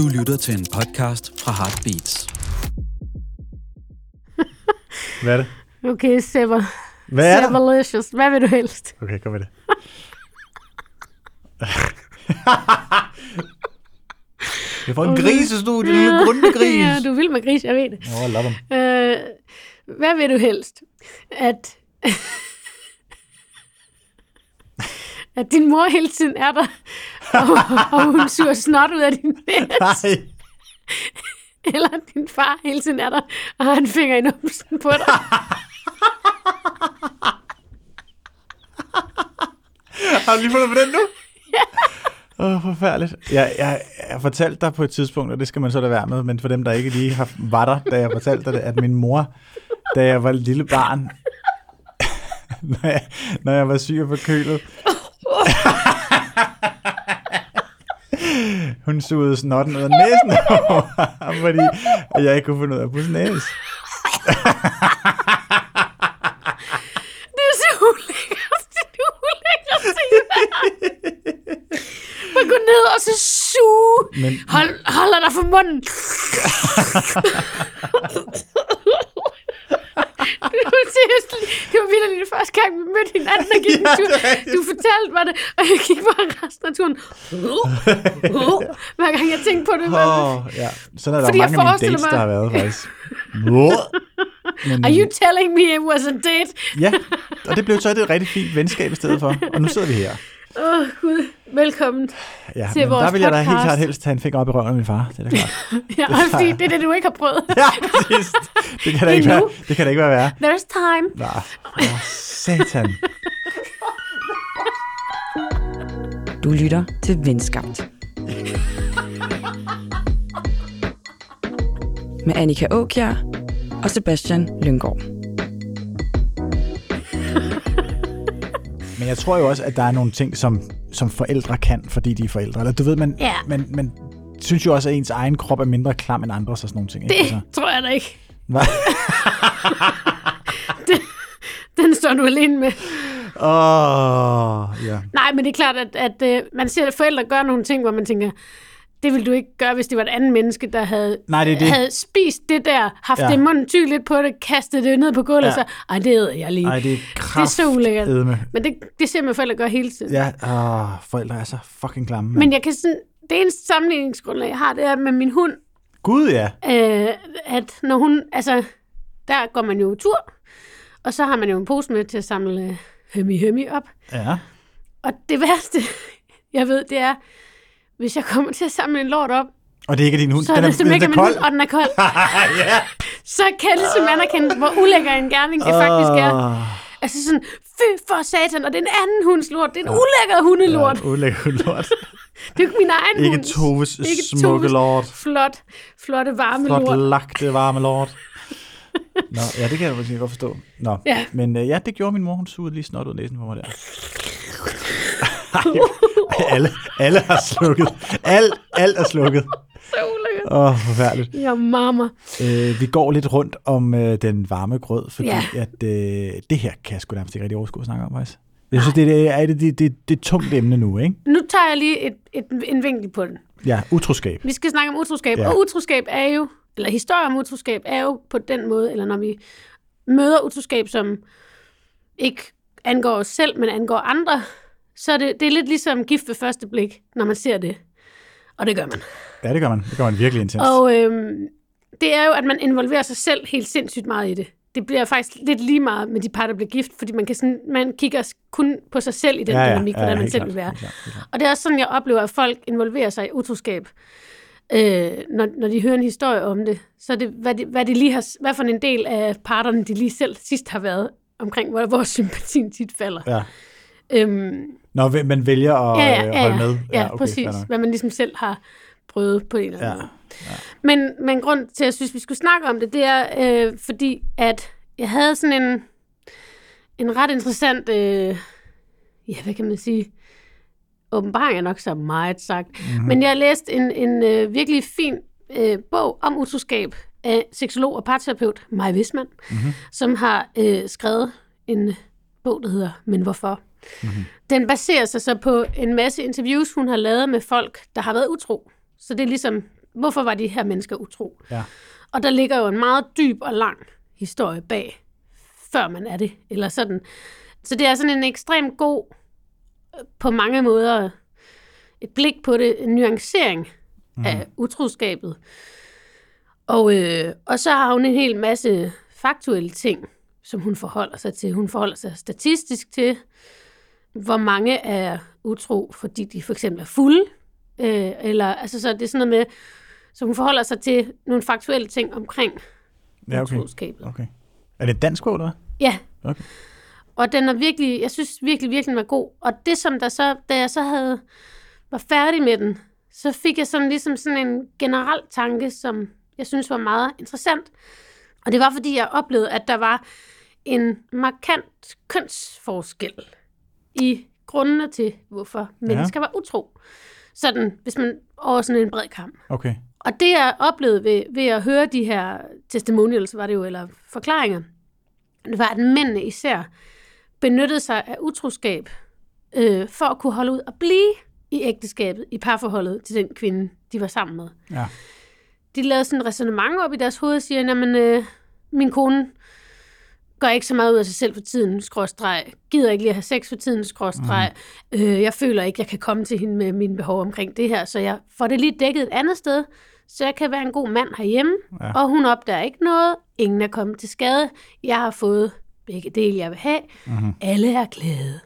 Du lytter til en podcast fra Heartbeats. Hvad er det? Okay, Sever. Hvad er? Severlicious. Hvad vil du helst? Okay, kom med det. Jeg får en grisestudie, en lille grunde gris. ja, du vil med gris, jeg ved det. Åh, oh, love dem. Øh, hvad vil du helst? At, at din mor hele tiden er der, og, og hun suger snot ud af din næse, Nej. eller din far hele tiden er der, og har en finger i numsen på dig. Har du lige fundet på den nu? Åh, oh, forfærdeligt. Jeg, jeg, jeg fortalte dig på et tidspunkt, og det skal man så da være med, men for dem, der ikke lige har, var der, da jeg fortalte dig det, at min mor, da jeg var et lille barn, når, jeg, når jeg var syg og forkølet, hun sugede snotten ud af næsen, fordi jeg ikke kunne finde ud af at pusse næse. Det er så ulækkert. Det er ulækkert. Man går ned og så suge. Men- Hold, holder dig for munden. Det var, seriøst, det var vildt lige første gang, vi mødte hinanden og gik en tur. Du fortalte mig det, og jeg gik bare resten af turen. Hver gang jeg tænkte på det. Oh, ja. Sådan er der Fordi mange af mine dates, mig- der har været, faktisk. Men, Are you telling me it was a date? Ja, og det blev så et rigtig fint venskab i stedet for. Og nu sidder vi her. Åh, oh, Gud. Velkommen. Ja, Til men vores der vil jeg da helt klart helst tage en finger op i røven af min far. Det er da klart. Ja, og fordi det er det, du ikke har prøvet. Ja, præcis. Det kan da ikke være, det kan da ikke være værre. There's time. Nej, oh, satan. Du lytter til Venskabt. Med Annika Åkjær og Sebastian Lyngård. Jeg tror jo også, at der er nogle ting, som, som forældre kan, fordi de er forældre. Eller du ved, man, Ja. man, man synes jo også, at ens egen krop er mindre klam end andres og sådan nogle ting. Ikke? Altså, Det tror jeg da ikke. Hvad? Den står du alene med. Åh, ja. Nej, men det er klart, at, at øh, man ser, at forældre gør nogle ting, hvor man tænker, det ville du ikke gøre, hvis det var et andet menneske, der havde, Nej, det det. havde spist det der, haft Ja. det i munden, tyg lidt på det, kastet det ned på gulvet, Ja. og så, ej, det æder jeg lige. Ej, det er det er så ulækkert. Men det, det ser man forældre gøre hele tiden. Ja, åh, forældre er så fucking klamme. Men jeg kan sådan, det eneste sammenligningsgrundlag, jeg har, det er med min hund, Gud, ja. øh, at når hun, altså, der går man jo tur, og så har man jo en pose med til at samle øh, hømmi hømmi op. Ja. Og det værste, jeg ved, det er, hvis jeg kommer til at samle en lort op, Og det er ikke din hund. så er det simpelthen ikke den er hund, kold. og den er kold. ja. Så kan jeg ligesom anerkende, hvor ulækker en gerning det faktisk er. Åh, Altså sådan, fy for satan, og det er en anden hunds lort. Det er en ulækker hundelort. Ja, ulækker lort. Det er ikke min egen Ikke hund. Toves Ikke smukke Toves lort. Flot, flotte varme Flot lort. lagte varme lort. Nå, ja, det kan jeg faktisk godt forstå. Nå, Ja. men øh, ja, det gjorde min mor. Hun sugede lige snot ud af næsen på mig der. Alle, alle har slukket. Alt, alt er slukket. Så ulækkert. Åh, oh, forfærdeligt. Ja, mamma. Øh, vi går lidt rundt om øh, den varme grød, fordi Ja. at, øh, det her kan jeg sgu nærmest ikke rigtig overskue at snakke om, faktisk. Jeg synes, det, det er det, det, det, det er et tungt emne nu, ikke? Nu tager jeg lige et, et, en vinkel på den. Ja, utroskab. Vi skal snakke om utroskab, ja. og utroskab er jo, eller historie om utroskab er jo på den måde, eller når vi møder utroskab, som ikke angår os selv, men angår andre, så er det, det er lidt ligesom gift ved første blik, når man ser det. Og det gør man. Ja, det gør man. Det gør man virkelig intens. Og øhm, det er jo, at man involverer sig selv helt sindssygt meget i det. Det bliver faktisk lidt lige meget med de par, der bliver gift, fordi man, kan sådan, man kigger kun på sig selv i den ja, ja, dynamik, hvordan man helt selv klart, vil være. helt klart, helt klart. Og det er også sådan, jeg oplever, at folk involverer sig i utroskab. Øh, når, når de hører en historie om det, så er det, hvad de, hvad de lige har, hvad for en del af parterne, de lige selv sidst har været omkring, hvor vores sympatien tit falder. Ja. Øhm, Når man vælger at ja, ja, øh, ja, holde ja, med. ja, okay, præcis. Hvad man ligesom selv har prøvet på en eller anden Ja. måde. Men, men grund til, at jeg synes, vi skulle snakke om det, det er, øh, fordi at jeg havde sådan en, en ret interessant, øh, ja, hvad kan man sige, åbenbaring er nok så meget sagt, mm-hmm. men jeg læste en, en øh, virkelig fin øh, bog om utroskab af seksolog og parterapeut Maj Wisman, mm-hmm. som har øh, skrevet en bog, der hedder Men Hvorfor? Mm-hmm. Den baserer sig så på en masse interviews, hun har lavet med folk, der har været utro. Så det er ligesom hvorfor var de her mennesker utro? Ja. Og der ligger jo en meget dyb og lang historie bag, før man er det. Eller sådan. Så det er sådan en ekstremt god, på mange måder, et blik på det, en nuancering mm. af utroskabet. Og, øh, og så har hun en hel masse faktuelle ting, som hun forholder sig til. Hun forholder sig statistisk til, hvor mange er utro, fordi de for eksempel er fulde. Øh, eller, altså, så det er sådan noget med, så hun forholder sig til nogle faktuelle ting omkring Ja, okay. utroskabet. okay. Er det et dansk ord, eller hvad? Ja. Okay. Og den er virkelig, jeg synes virkelig, virkelig den var god. Og det som der så, da jeg så havde, var færdig med den, så fik jeg sådan ligesom sådan en generel tanke, som jeg synes var meget interessant. Og det var, fordi jeg oplevede, at der var en markant kønsforskel i grundene til, hvorfor mennesker var utro. Sådan, hvis man over sådan en bred kamp. Okay. Og det jeg oplevede ved, ved at høre de her testimonials, var det jo, eller forklaringer, det var, at mændene især benyttede sig af utroskab øh, for at kunne holde ud og blive i ægteskabet, i parforholdet til den kvinde, de var sammen med. Ja. De lavede sådan et resonemang op i deres hoved og siger, at øh, min kone gør ikke så meget ud af sig selv for tiden, skråstreg, gider ikke lige at have sex for tiden, skråstreg, mm. øh, jeg føler ikke, jeg kan komme til hende med mine behov omkring det her, så jeg får det lige dækket et andet sted, så jeg kan være en god mand herhjemme, Ja. og hun opdager ikke noget, ingen er kommet til skade, jeg har fået begge dele, jeg vil have, Mm-hmm. alle er glade.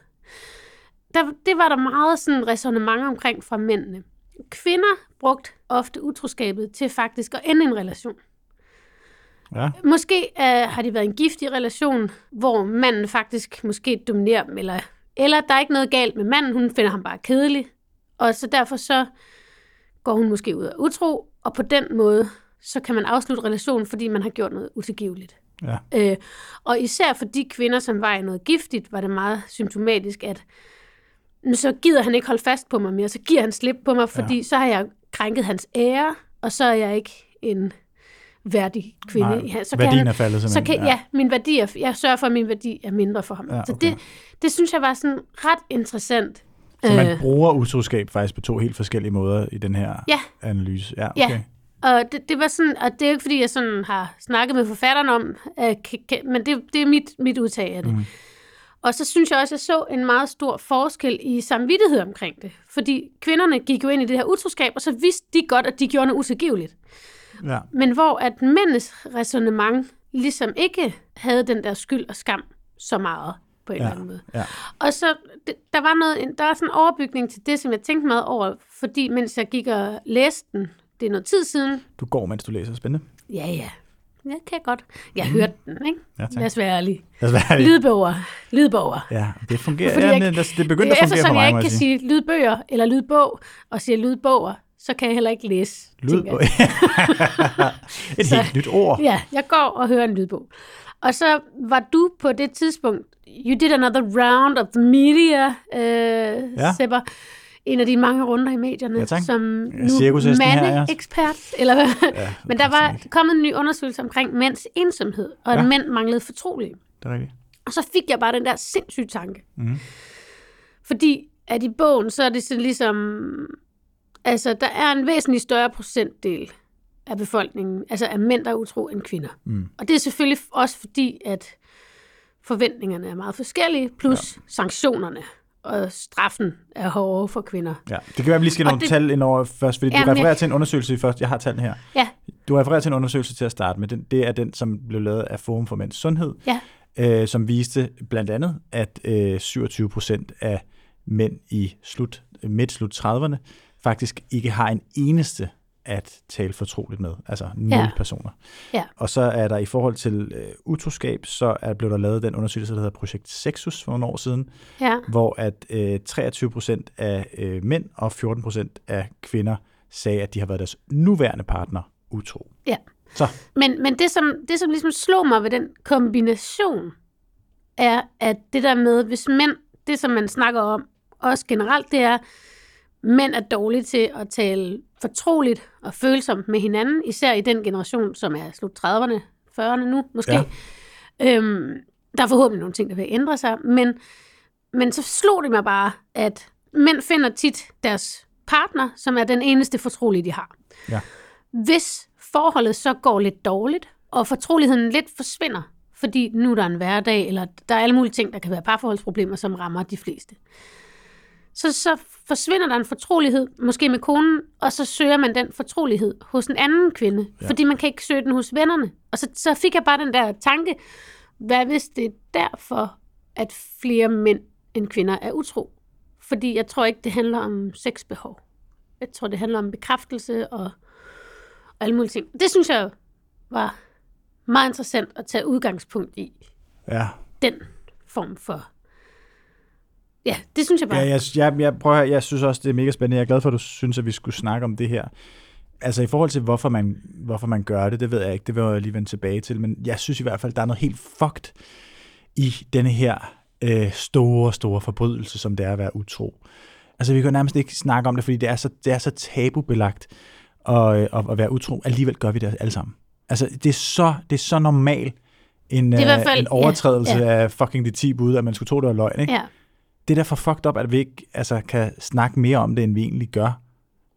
Der, det var der meget sådan resonemang omkring fra mændene. Kvinder brugte ofte utroskabet til faktisk at ende en relation. Ja. Måske øh, har de været en giftig relation, hvor manden faktisk måske dominerer dem, eller, eller der er ikke noget galt med manden, hun finder ham bare kedelig, og så derfor så går hun måske ud af utro, og på den måde, så kan man afslutte relationen, fordi man har gjort noget utilgiveligt. Ja. Øh, og især for de kvinder, som var i noget giftigt, var det meget symptomatisk, at "Men så gider han ikke holde fast på mig mere, så giver han slip på mig, fordi ja. så har jeg krænket hans ære, og så er jeg ikke en værdig kvinde. Nej, Ja, så værdien han, er faldet så simpelthen. kan, ja. min værdi er, jeg sørger for, at min værdi er mindre for ham. Ja, Så okay. det, det synes jeg var sådan ret interessant. Så man Øh, bruger utroskab faktisk på to helt forskellige måder i den her Ja. analyse. Ja, Ja. okay. Og det, det var sådan, og det er jo ikke fordi, jeg sådan har snakket med forfatteren om, øh, men det, det er mit, mit udtag af det. Mm. Og så synes jeg også, at jeg så en meget stor forskel i samvittighed omkring det. Fordi kvinderne gik jo ind i det her utroskab, og så vidste de godt, at de gjorde noget utilgiveligt. Ja. Men hvor at mændenes resonemang ligesom ikke havde den der skyld og skam så meget på en Ja. eller anden måde. Ja. Og så, der var noget, der var sådan en overbygning til det, som jeg tænkte meget over, fordi mens jeg gik og læste den, det er noget tid siden, Du går, mens du læser. Spændende. Ja, ja. Jeg kan godt. Jeg hørte den, ikke? Ja, tak. Lad os være ærlige. Lad os være ærlige. Lydboger. Lydboger. Ja, det fungerer. Fordi ja, jeg- det, det begyndte at fungere for mig, jeg ikke kan sige. sige lydbøger eller lydbog, og siger lydboger, så kan jeg heller ikke læse. tænker Lyd. jeg. Et Så- helt nyt ord. Ja, jeg går og hører en lydbog. Og så var du på det tidspunkt, you did another round of the media, øh, Ja. Sepper. En af de mange runder i medierne, Ja, tak. som nu her, ja. ekspert eller hvad? Ja, Men der var kommet en ny undersøgelse omkring mænds ensomhed, og at Ja. mænd manglede fortrolige. Det er rigtigt. Og så fik jeg bare den der sindssyge tanke. Mhm. Fordi at i bogen, så er det sådan ligesom... Altså, der er en væsentlig større procentdel af befolkningen, altså af mænd, der er utro, end kvinder. Mm. Og det er selvfølgelig også fordi, at forventningerne er meget forskellige, plus ja. sanktionerne og straffen er hårdere for kvinder. Ja. Det kan være, at vi lige skal Og nogle det- tal ind over først, fordi du Jamen, jeg- refererer til en undersøgelse først. Jeg har tallene her. Ja, Du refererer til en undersøgelse til at starte med. Den, det er den, som blev lavet af Forum for Mænds Sundhed, ja, øh, som viste blandt andet, at øh, 27 procent af mænd i slut, midt-slut 30'erne faktisk ikke har en eneste at tale fortroligt med. Altså nul Ja. personer. ja, Og så er der i forhold til øh, utroskab, så er, blev der lavet den undersøgelse, der hedder Projekt Sexus for nogle år siden, ja. hvor at øh, 23 procent af øh, mænd og 14 procent af kvinder sagde, at de har været deres nuværende partner utro. ja. Så, Men, men det, som, det, som ligesom slog mig ved den kombination, er, at det der med, hvis mænd, det som man snakker om, også generelt, det er, mænd er dårlige til at tale fortroligt og følsomt med hinanden, især i den generation, som er slut 30'erne, 40'erne nu, måske. Ja. Øhm, der er forhåbentlig nogle ting, der vil ændre sig, men, men så slog det mig bare, at mænd finder tit deres partner, som er den eneste fortrolige, de har. Ja. hvis forholdet så går lidt dårligt, og fortroligheden lidt forsvinder, fordi nu er der en hverdag, eller der er alle mulige ting, der kan være parforholdsproblemer, som rammer de fleste. Så, så forsvinder der en fortrolighed, måske med konen, og så søger man den fortrolighed hos en anden kvinde, ja. fordi man kan ikke søge den hos vennerne. Og så, så fik jeg bare den der tanke, hvad hvis det er derfor, at flere mænd end kvinder er utro? Fordi jeg tror ikke, det handler om sexbehov. Jeg tror, det handler om bekræftelse og, og alle mulige ting. Det synes jeg var meget interessant at tage udgangspunkt i. Ja. Den form for... Ja, det synes jeg bare. Ja, jeg, jeg, jeg, prøver, jeg synes også, det er mega spændende. Jeg er glad for, at du synes, at vi skulle snakke om det her. Altså i forhold til, hvorfor man, hvorfor man gør det, det ved jeg ikke. Det vil jeg lige vende tilbage til. Men jeg synes i hvert fald, der er noget helt fucked i denne her øh, store, store forbrydelse, som det er at være utro. Altså vi kan nærmest ikke snakke om det, fordi det er så, det er så tabubelagt at, at, at være utro. Alligevel gør vi det alle sammen. Altså det er så, det er så normalt en, Det er øh, fald- en overtrædelse ja, ja, af fucking de 10 bud, at man skulle tro, det var løgn. Ikke? Ja det er for fucked up, at vi ikke altså, kan snakke mere om det, end vi egentlig gør.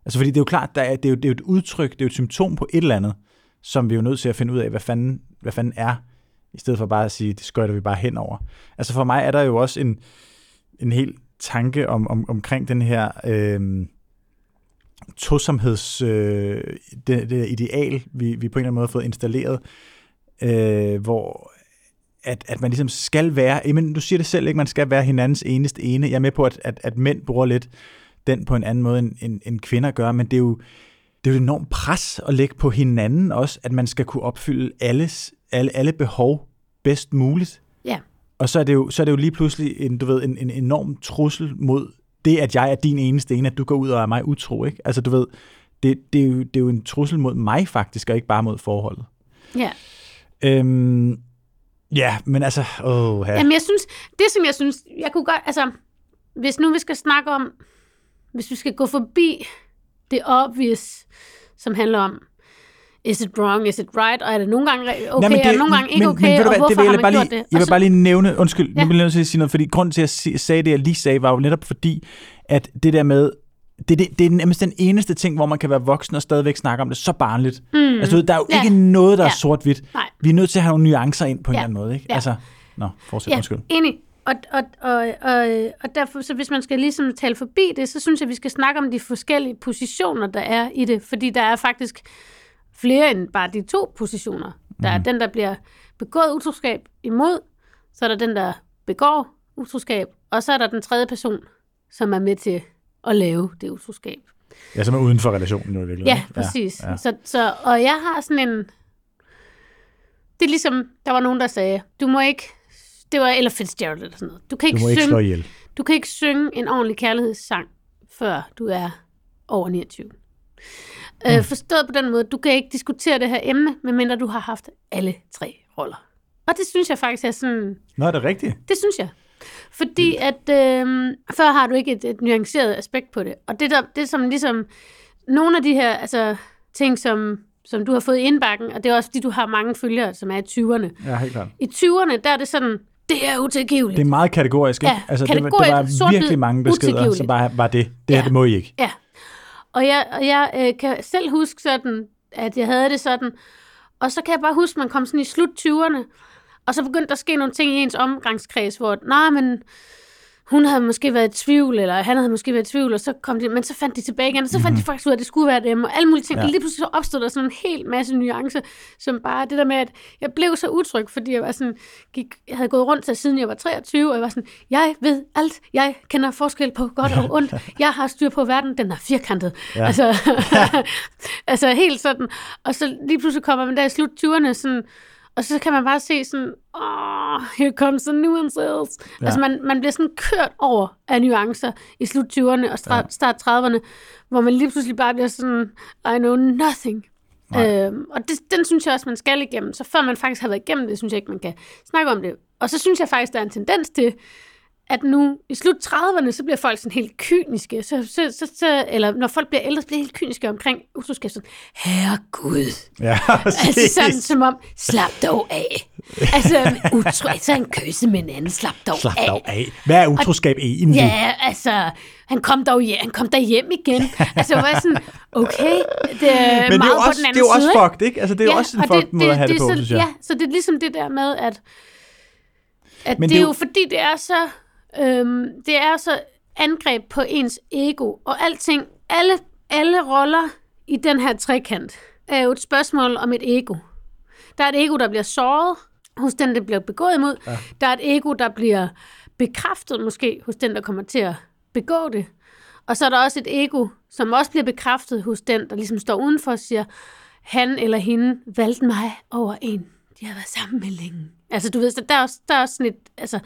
Altså, fordi det er jo klart, der er, det, er jo, det er jo et udtryk, det er jo et symptom på et eller andet, som vi er jo nødt til at finde ud af, hvad fanden, hvad fanden er, i stedet for bare at sige, det skøjter vi bare henover. Altså for mig er der jo også en, en hel tanke om, om, omkring den her øh, tosomheds øh, det, det ideal, vi, vi på en eller anden måde har fået installeret, øh, hvor at, at man ligesom skal være, jamen du siger det selv ikke, man skal være hinandens eneste ene. Jeg er med på, at, at, at mænd bruger lidt den på en anden måde, end, end, end kvinder gør, men det er jo det er jo et enormt pres at lægge på hinanden også, at man skal kunne opfylde alles, alle, alle behov bedst muligt. Ja. Og så er det jo, så er det jo lige pludselig en, du ved, en, en enorm trussel mod det, at jeg er din eneste ene, at du går ud og er mig utro. Ikke? Altså du ved, det, det, er jo, det er jo en trussel mod mig faktisk, og ikke bare mod forholdet. ja. Øhm, ja, men altså, åh, ja. Jamen, jeg synes, det som jeg synes, jeg kunne godt, altså, hvis nu vi skal snakke om, hvis vi skal gå forbi det obvious, som handler om, is it wrong, is it right, og er det nogle gange okay, Nej, og nogle gange ikke men, okay, men, du og hvad, hvorfor det vil har jeg man bare gjort lige, det? Jeg vil så- bare lige nævne, undskyld, ja. Nu bliver jeg nødt til at sige noget, fordi grunden til, at jeg sagde det, jeg lige sagde, var jo netop fordi, at det der med, det, det, det er nærmest den eneste ting, hvor man kan være voksen og stadigvæk snakke om det så barnligt. Mm. Altså, du ved, der er jo Ja. ikke noget, der er Ja. sort-hvidt. Nej. Vi er nødt til at have nogle nuancer ind på en Ja. eller anden måde, ikke? Ja. Altså, nå, fortsæt, Ja, undskyld. enig. Og, og, og, og, og derfor, så hvis man skal ligesom tale forbi det, så synes jeg, vi skal snakke om de forskellige positioner, der er i det. Fordi der er faktisk flere end bare de to positioner. Der er den, der bliver begået utroskab imod, så er der den, der begår utroskab, og så er der den tredje person, som er med til at lave det utroskab. Ja, som er uden for relationen nu i virkeligheden. Ja, ikke? præcis. Ja, Ja. Så, så, og jeg har sådan en... Det er ligesom, der var nogen, der sagde, du må ikke... Det var Ella Fitzgerald eller sådan noget. Du kan Du ikke, må ikke synge, slå ihjel. du kan ikke synge en ordentlig kærlighedssang, før du er over 29. Mm. Øh, forstået på den måde, du kan ikke diskutere det her emne, medmindre du har haft alle tre roller. Og det synes jeg faktisk er sådan... Nå, er det rigtigt? Det synes jeg. Fordi at øh, før har du ikke et, et nuanceret aspekt på det. Og det, der, det som ligesom nogle af de her altså, ting, som, som du har fået i indbakken, og det er også fordi, du har mange følgere, som er i 20'erne. Ja, helt klart. I 20'erne, der er det sådan, det er utilgiveligt. Det er meget kategorisk, ikke? Ja, altså, det, var, det kategorisk, var virkelig mange beskeder, som bare var det. Det her, Ja. det må I ikke. Ja. Og jeg, og jeg øh, kan selv huske sådan, at jeg havde det sådan. Og så kan jeg bare huske, at man kom sådan i slut 20'erne, og så begyndte der at ske nogle ting i ens omgangskreds, hvor, nej, men hun havde måske været i tvivl, eller han havde måske været i tvivl, og så kom de, men så fandt de tilbage igen, og så fandt de faktisk ud af, at det skulle være dem, og alle mulige ting. Ja. Lige pludselig så opstod der sådan en hel masse nuancer, som bare det der med, at jeg blev så utryg, fordi jeg var sådan, gik, jeg havde gået rundt til siden jeg var 23, og jeg var sådan, jeg ved alt, jeg kender forskel på godt og ondt, jeg har styr på verden, den er firkantet. Ja. Altså, altså helt sådan. Og så lige pludselig kommer man der i slut 20'erne, sådan, og så kan man bare se sådan, oh, here comes the nuances. Ja. Ja. Altså man, man bliver sådan kørt over af nuancer i slut 20'erne og start, start 30'erne, hvor man lige pludselig bare bliver sådan, I know nothing. Øhm, og det, den synes jeg også, man skal igennem. Så før man faktisk har været igennem det, synes jeg ikke, man kan snakke om det. Og så synes jeg faktisk, der er en tendens til, at nu i slut 30'erne, så bliver folk sådan helt kyniske. Så, så, så, så, eller når folk bliver ældre, så bliver helt kyniske omkring utroskab. Sådan, herregud. Ja, Altså sådan som om, slap dog af. Altså, utro, så en køse med en anden, slap dog Slap af. dog af. Hvad er utroskab egentlig? Ja, altså, han kom dog hjem, han kom der hjem igen. Altså, jeg var sådan, okay, det er Men det er meget jo på også, den anden det er jo også side, fucked, ikke? Altså, det er jo også en og fucked måde at have det, er på, så, synes jeg. Ja, så det er ligesom det der med, at, at Men det, det er jo- fordi, det er så, øhm, det er så angreb på ens ego, og alting, alle, alle roller i den her trekant, er jo et spørgsmål om et ego. Der er et ego, der bliver såret hos den, der bliver begået imod. Ja. Der er et ego, der bliver bekræftet måske hos den, der kommer til at begå det. Og så er der også et ego, som også bliver bekræftet hos den, der ligesom står udenfor og siger, han eller hende valgte mig over en, de har været sammen med længe. Altså du ved, så der er også, der er også sådan et, altså,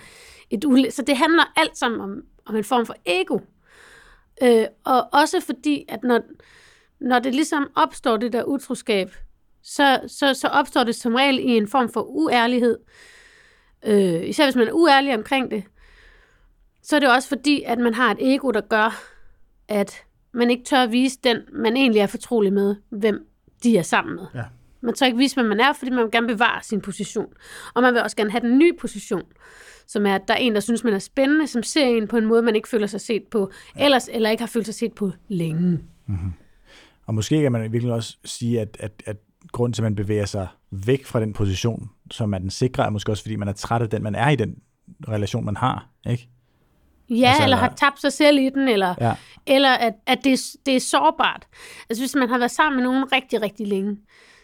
et ule- så det handler alt sammen om, om en form for ego. Øh, og også fordi, at når, når det ligesom opstår det der utroskab, så, så, så opstår det som regel i en form for uærlighed. Øh, især hvis man er uærlig omkring det. Så er det også fordi, at man har et ego, der gør, at man ikke tør at vise den, man egentlig er fortrolig med, hvem de er sammen med. Ja. Man tør ikke vise, hvem man er, fordi man vil gerne bevare sin position. Og man vil også gerne have den nye position, som er, at der er en, der synes, man er spændende, som ser en på en måde, man ikke føler sig set på ellers, eller ikke har følt sig set på længe. Og måske kan man virkelig også sige, at, at, at grunden til, at man bevæger sig væk fra den position, som er den sikre, er måske også, fordi man er træt af den, man er i den relation, man har. Ikke? Ja, Altså, eller har tabt sig selv i den, eller, Ja. eller at, at det, det er sårbart. Altså hvis man har været sammen med nogen rigtig, rigtig længe,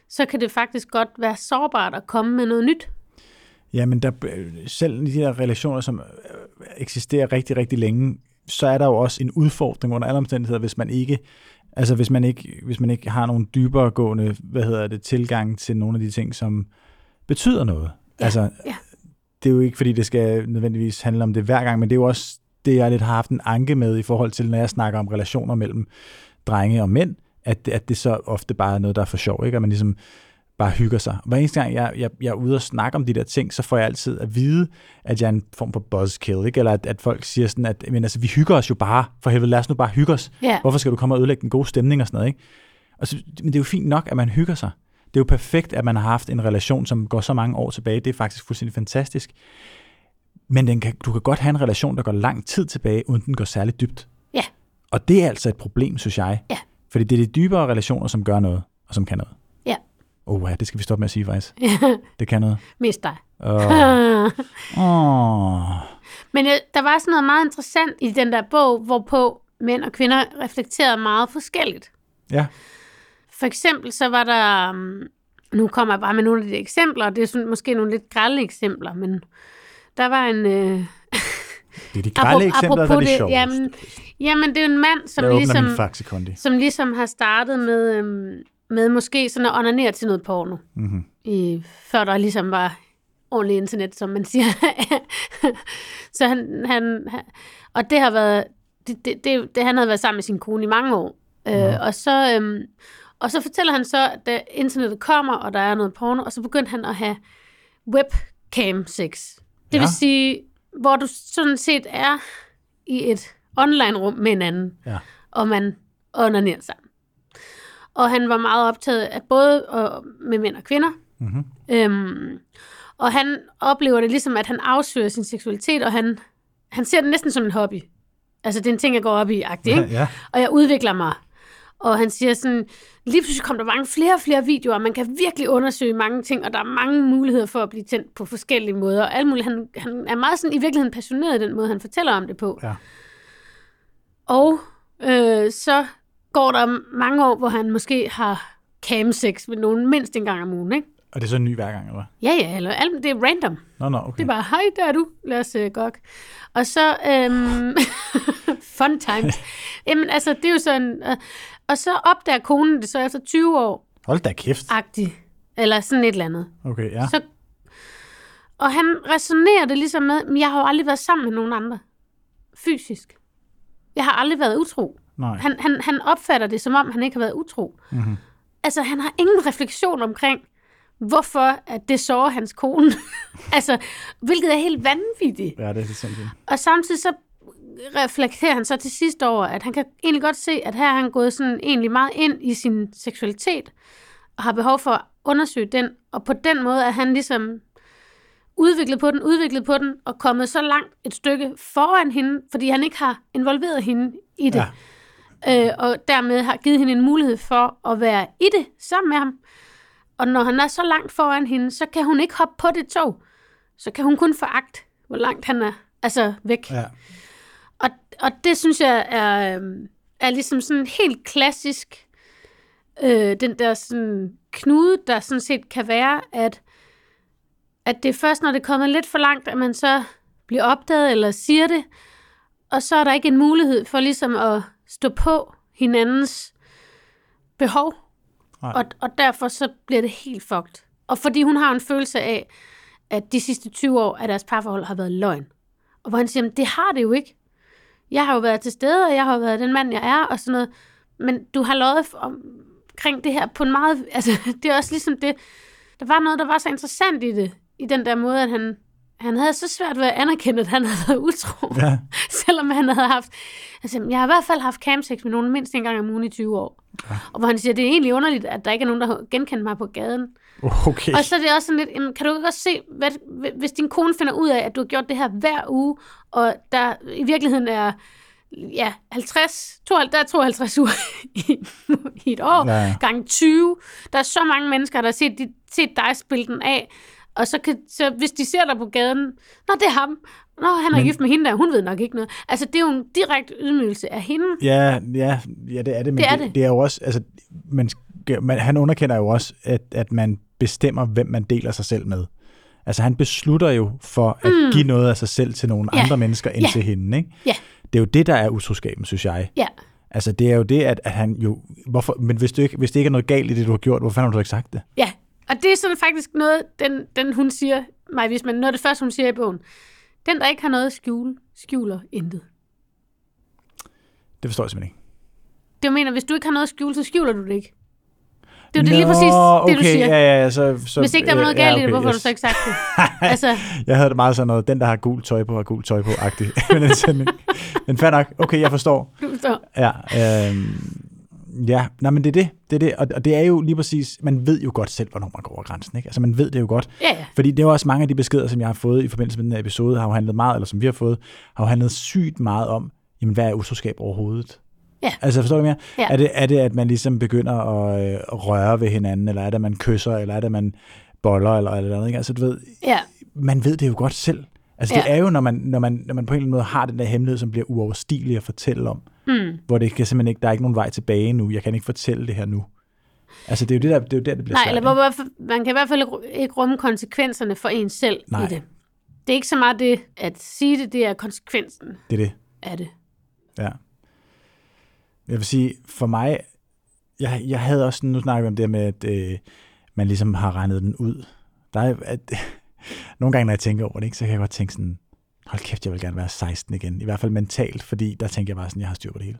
så kan det faktisk godt være sårbart at komme med noget nyt. Ja, men der, selv i de her relationer, som øh, eksisterer rigtig, rigtig længe, så er der jo også en udfordring under alle omstændigheder, hvis man ikke, altså hvis man ikke, hvis man ikke har nogle dybere gående, hvad hedder det, tilgang til nogle af de ting, som betyder noget. Ja, altså, ja. det er jo ikke, fordi det skal nødvendigvis handle om det hver gang, men det er jo også det, jeg lidt har haft en anke med i forhold til, når jeg snakker om relationer mellem drenge og mænd, at, det- at det så ofte bare er noget, der er for sjov, ikke? At man ligesom bare hygger sig. Hver eneste gang, jeg, jeg, jeg er ude og snakke om de der ting, så får jeg altid at vide, at jeg er en form for buzzkill, ikke? Eller at, at folk siger sådan, at men altså, vi hygger os jo bare. For helvede, lad os nu bare hygge os. Ja. Hvorfor skal du komme og ødelægge den gode stemning og sådan noget, ikke? Og så, men det er jo fint nok, at man hygger sig. Det er jo perfekt, at man har haft en relation, som går så mange år tilbage. Det er faktisk fuldstændig fantastisk. Men den kan, du kan godt have en relation, der går lang tid tilbage, uden den går særlig dybt. Ja. Og det er altså et problem, synes jeg. Ja. Fordi det er de dybere relationer, som gør noget, og som kan noget. Ja. Oh, ja, det skal vi stoppe med at sige, faktisk. Det kan noget. Mest dig. Åh. Oh. Men der var sådan noget meget interessant i den der bog, hvorpå mænd og kvinder reflekterede meget forskelligt. Ja. For eksempel så var der, um, nu kommer jeg bare med nogle af de eksempler, og det er sådan, måske nogle lidt grælde eksempler, men der var en... Øh, Det er de grælde eksempler, der er det sjovt. jamen, jamen, det er en mand, som ligesom, som ligesom har startet med, øhm, med måske sådan at onanere til noget porno. Mm-hmm. I, før der ligesom var ordentligt internet, som man siger. så han, han, han, og det har været, det, det, det, det, han havde været sammen med sin kone i mange år. Øh, og, så, øhm, og så fortæller han så, at da internettet kommer, og der er noget porno, og så begyndte han at have webcam sex. Det Ja. vil sige, hvor du sådan set er i et online-rum med en anden, Ja. og man onanerer sammen. Og han var meget optaget af både øh, med mænd og kvinder. Mm-hmm. Øhm, og han oplever det ligesom, at han afsøger sin seksualitet, og han, han ser det næsten som en hobby. Altså, det er en ting, jeg går op i, agtig, ikke? Ja. og jeg udvikler mig. Og han siger sådan, lige pludselig kom der mange flere og flere videoer, og man kan virkelig undersøge mange ting, og der er mange muligheder for at blive tændt på forskellige måder. Og alt muligt. Han, han er meget sådan i virkeligheden passioneret i den måde, han fortæller om det på. Ja. Og øh, så går der mange år, hvor han måske har camsex med nogen mindst en gang om ugen, ikke? Og det er så en ny hver gang, eller? Ja, ja, eller alt, det er random. Nå, nå, okay. Det er bare, hej, der er du, lad os uh, gok. Og så, øhm, fun times. Jamen, altså, det er jo sådan, øh, og så opdager konen det så efter 20 år, Hold da kæft. agtigt, eller sådan et eller andet. Okay, ja. Så, og han resonerer det ligesom med, men jeg har jo aldrig været sammen med nogen andre, fysisk. Jeg har aldrig været utro. Nej. Han, han, han opfatter det, som om han ikke har været utro. Mm-hmm. Altså, han har ingen refleksion omkring, hvorfor at det sårer hans kone. altså, hvilket er helt vanvittigt. Ja, det er det sindssygt. Og samtidig så reflekterer han så til sidst over, at han kan egentlig godt se, at her er han gået sådan egentlig meget ind i sin seksualitet, og har behov for at undersøge den, og på den måde er han ligesom udviklet på den, udviklet på den, og kommet så langt et stykke foran hende, fordi han ikke har involveret hende i det. Ja. Øh, og dermed har givet hende en mulighed for at være i det sammen med ham. Og når han er så langt foran hende, så kan hun ikke hoppe på det tog. Så kan hun kun foragt, hvor langt han er altså væk. Ja. Og, det synes jeg er, øhm, er ligesom sådan helt klassisk, øh, den der sådan knude, der sådan set kan være, at, at det er først, når det er kommet lidt for langt, at man så bliver opdaget eller siger det, og så er der ikke en mulighed for ligesom at stå på hinandens behov. Nej. Og, og derfor så bliver det helt fucked. Og fordi hun har en følelse af, at de sidste 20 år af deres parforhold har været løgn. Og hvor han siger, "Men det har det jo ikke. Jeg har jo været til stede, og jeg har jo været den mand, jeg er, og sådan noget. Men du har om- omkring det her på en meget... Altså, det er også ligesom det... Der var noget, der var så interessant i det. I den der måde, at han, han havde så svært ved at anerkende, at han havde været utro. Ja. Selvom han havde haft... Altså, jeg har i hvert fald haft camsex med nogen mindst en gang om ugen i 20 år. Ja. Og hvor han siger, det er egentlig underligt, at der ikke er nogen, der har genkendt mig på gaden. Okay. Og så er det også sådan lidt, jamen, kan du ikke også se, hvad, hvis din kone finder ud af, at du har gjort det her hver uge, og der i virkeligheden er ja, 50, 52, der er 52 uger i, i et år, Ja. gange 20. Der er så mange mennesker, der har set, de, set dig spille den af, og så, kan, så hvis de ser dig på gaden, nå, det er ham, nå, han er Men- gift med hende der, hun ved nok ikke noget. Altså, det er jo en direkte ydmygelse af hende. Ja, ja, ja, det er det, men Det er det, det. det er jo også, altså, man, man, han underkender jo også, at, at man bestemmer, hvem man deler sig selv med. Altså han beslutter jo for at mm. give noget af sig selv til nogle Ja. andre mennesker end Ja. til hende. Ikke? Ja. Det er jo det, der er utroskaben, synes jeg. Ja, Altså det er jo det, at, at han jo... Hvorfor, men hvis, du ikke, hvis det ikke er noget galt i det, du har gjort, hvorfor fanden har du ikke sagt det? ja. Og det er sådan faktisk noget, den, den hun siger, mig, hvis man, noget af det første, hun siger i bogen. Den, der ikke har noget at skjule, skjuler intet. Det forstår jeg simpelthen ikke. Det mener, hvis du ikke har noget at skjule, så skjuler du det ikke. Det er det lige præcis det, okay, du siger. Ja, ja, så, så, Hvis ikke der var noget ja, galt i det, okay, hvorfor har du yes. så ikke sagt det? altså, Jeg havde det meget sådan noget, den der har gul tøj på, har gul tøj på, agtigt. Men den sætning. Men fair nok, okay, jeg forstår. du forstår. Ja, øhm, ja, nej, men det er det. det er det. Og, og det er jo lige præcis, man ved jo godt selv, hvornår man går over grænsen. Ikke? Altså man ved det jo godt. Ja, ja. Fordi det er jo også mange af de beskeder, som jeg har fået i forbindelse med den her episode, har jo handlet meget, eller som vi har fået, har jo handlet sygt meget om, jamen hvad er utroskab overhovedet? Ja. Altså forstår du mere? Ja. Er, det, er det, at man ligesom begynder at øh, røre ved hinanden, eller er det, at man kysser, eller er det, at man boller, eller, eller andet? Ikke? Altså du ved, Ja, man ved det jo godt selv. Altså det Ja. er jo, når man, når, man, når man på en eller anden måde har den der hemmelighed, som bliver uoverstigelig at fortælle om, mm. hvor det kan simpelthen ikke, der er ikke nogen vej tilbage nu, jeg kan ikke fortælle det her nu. Altså det er jo det, der, det, er jo der det bliver Nej, svært. eller hvor, man kan i hvert fald ikke- rumme konsekvenserne for en selv Nej. i det. Det er ikke så meget det at sige det, det er konsekvensen? Det er det. af det. Ja. Jeg vil sige, for mig, jeg, jeg havde også, nu snakker vi om det med, at øh, man ligesom har regnet den ud. Der er, at, nogle gange, når jeg tænker over det, ikke, så kan jeg godt tænke sådan, hold kæft, jeg vil gerne være 16 igen. I hvert fald mentalt, fordi der tænker jeg bare sådan, jeg har styr på det hele.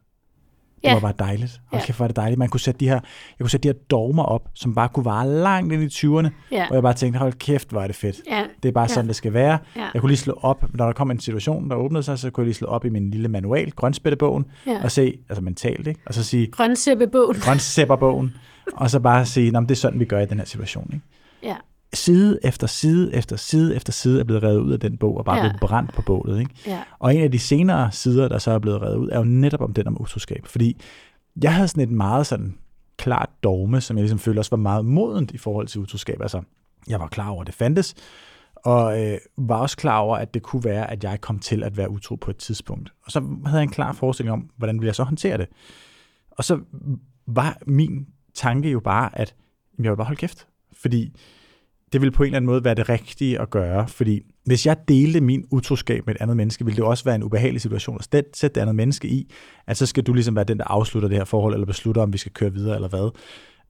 Det Ja. var bare dejligt. Hold Ja. kæft, det dejligt. Man kunne sætte de her, jeg kunne sætte de her dogmer op, som bare kunne vare langt ind i 20'erne, Ja, og jeg bare tænkte, hold kæft, hvor er det fedt. ja, Det er bare sådan, Ja. det skal være. ja, Jeg kunne lige slå op, når der kom en situation, der åbnede sig, så kunne jeg lige slå op i min lille manual, grønspættebogen, ja. og se, altså mentalt, ikke? og så sige, Grøntsæppebogen. grøntsæpperbogen, og så bare sige, "Nå, men det er sådan, vi gør i den her situation. Ikke? Ja, Side efter side efter side efter side er blevet revet ud af den bog, og bare Ja. blevet brændt på bålet. Ikke? ja, Og en af de senere sider, der så er blevet revet ud, er jo netop om den om utroskab. Fordi jeg havde sådan et meget sådan klart dogme, som jeg ligesom følte også var meget modent i forhold til utroskab. Altså, jeg var klar over, at det fandtes, og øh, var også klar over, at det kunne være, at jeg kom til at være utro på et tidspunkt. Og så havde jeg en klar forestilling om, hvordan ville jeg så håndtere det. Og så var min tanke jo bare, at jeg ville bare holde kæft. Fordi det ville på en eller anden måde være det rigtige at gøre. Fordi hvis jeg delte min utroskab med et andet menneske, ville det også være en ubehagelig situation at sætte- det andet menneske i, at så skal du ligesom være den, der afslutter det her forhold, eller beslutter, om vi skal køre videre eller hvad.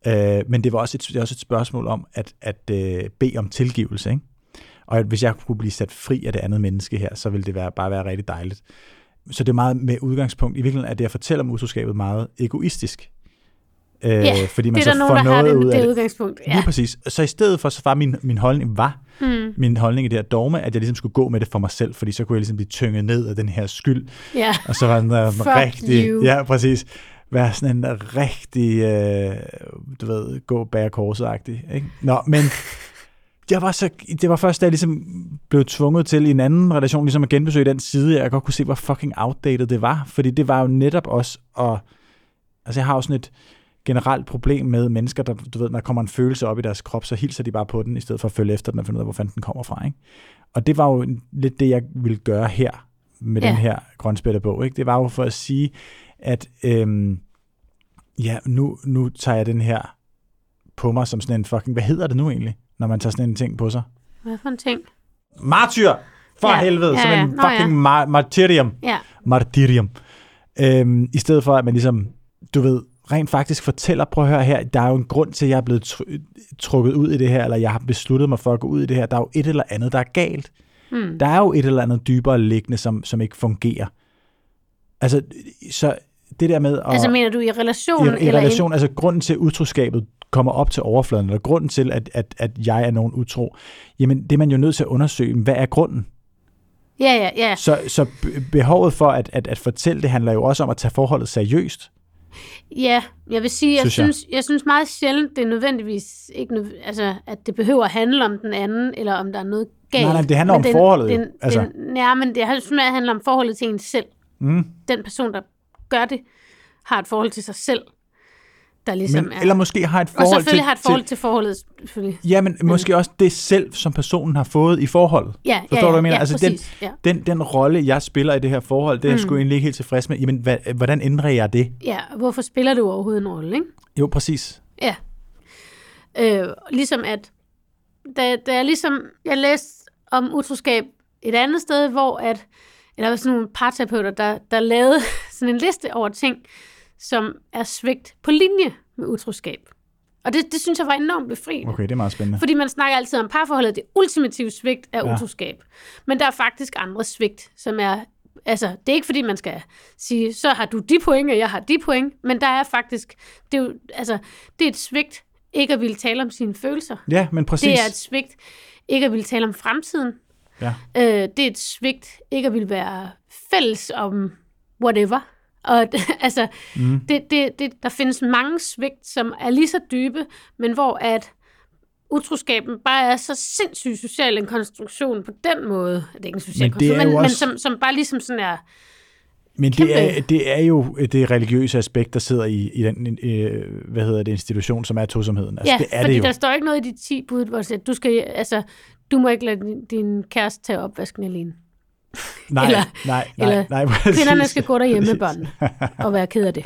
Øh, men det var også et, det er også et spørgsmål om at, at øh, bede om tilgivelse. Ikke? Og at hvis jeg kunne blive sat fri af det andet menneske her, så ville det være, bare være rigtig dejligt. Så det er meget med udgangspunkt. I virkeligheden er det jeg fortæller om utroskabet meget egoistisk. Øh, Ja, fordi man det er så der får nogen, der har ud af det det. udgangspunkt. Ja. Lige præcis. Så i stedet for, så var min, min holdning var, Mm. min holdning i det her dogme, at jeg ligesom skulle gå med det for mig selv, fordi så kunne jeg ligesom blive tynget ned af den her skyld, ja. og så var den der Fuck rigtig, you. ja præcis, være sådan en rigtig, øh, du ved, gå bære korset-agtig, ikke? Nå, men jeg var så, det var først, da jeg ligesom blev tvunget til i en anden relation, ligesom at genbesøge den side, jeg godt kunne se, hvor fucking outdated det var, fordi det var jo netop også at, altså jeg har jo sådan et generelt problem med mennesker, der, du ved, når der kommer en følelse op i deres krop, så hilser de bare på den, i stedet for at følge efter den og finde ud af, hvor fanden den kommer fra, ikke? Og det var jo lidt det, jeg ville gøre her, med ja. Den her grønspætterbog, ikke? Det var jo for at sige, at øhm, ja, nu, nu tager jeg den her på mig som sådan en fucking, hvad hedder det nu egentlig, når man tager sådan en ting på sig? Hvad for en ting? Martyr! For ja, helvede, ja, som ja. en Nå, fucking ja. mar- martyrium. Ja. Martyrium. Øhm, I stedet for, at man ligesom, du ved, rent faktisk fortæller, prøv at høre her, der er jo en grund til, at jeg er blevet tr- trukket ud i det her, eller jeg har besluttet mig for at gå ud i det her. Der er jo et eller andet, der er galt. Mm. Der er jo et eller andet dybere liggende, som, som ikke fungerer. Altså, så det der med at... Altså mener du i relation? i, i eller relation, altså grunden til, at utroskabet kommer op til overfladen, eller grunden til, at, at, at jeg er nogen utro, jamen det er man jo nødt til at undersøge, hvad er grunden? Ja, ja, ja. Så, så be- behovet for at, at, at fortælle det handler jo også om at tage forholdet seriøst. Ja, jeg vil sige, jeg Synes jeg. synes, jeg. synes meget sjældent, det er nødvendigvis ikke, nød, altså, at det behøver at handle om den anden, eller om der er noget galt. Nej, nej, det handler Men om den, forholdet Den, altså. den, ja, men det handler om forholdet til en selv. Mm. Den person, der gør det, har et forhold til sig selv, der ligesom Men, er... eller måske har et og forhold selvfølgelig til, har et forhold til, til, forholdet, selvfølgelig. Ja, men måske også det selv, som personen har fået i forholdet. Ja, Forstår ja, du, hvad jeg mener? Ja, Altså, præcis, ja. Den, den rolle, jeg spiller i det her forhold, det er jeg sgu egentlig ikke helt tilfreds med. Jamen, hvad, hvordan ændrer jeg det? ja, hvorfor spiller du overhovedet en rolle, ikke? Jo, præcis. Ja. Øh, ligesom at, da, da jeg ligesom, jeg læste om utroskab et andet sted, hvor at, eller sådan nogle parterapeuter, der, der lavede sådan en liste over ting, som er svigt på linje med utroskab. Og det, det synes jeg var enormt befriende. Okay, det er meget spændende. Fordi man snakker altid om parforholdet, det ultimative svigt er Ja. utroskab. Men der er faktisk andre svigt, som er... Altså, det er ikke fordi, man skal sige, så har du de point, og jeg har de point. Men der er faktisk... Det er, jo, altså, det er et svigt ikke at ville tale om sine følelser. Ja, men præcis. Det er et svigt ikke at ville tale om fremtiden. Ja. Øh, det er et svigt ikke at ville være fælles om whatever. Og altså, Mm. det, det, det, der findes mange svigt, som er lige så dybe, men hvor at utroskaben bare er så sindssygt social en konstruktion på den måde. Det er ikke en social Men er konstruktion, men, også- men som, som bare ligesom sådan er... Men det er, det er jo det religiøse aspekt, der sidder i, i den øh, hvad hedder det, institution, som er tosomheden. Altså, ja, det er fordi det jo. der står ikke noget i de 10 bud, hvor du skal, altså, du må ikke lade din, din kæreste tage opvasken alene. Nej, eller- nej, nej, eller nej, præcis. Kvinderne skal gå derhjemme med børnene og være ked af det.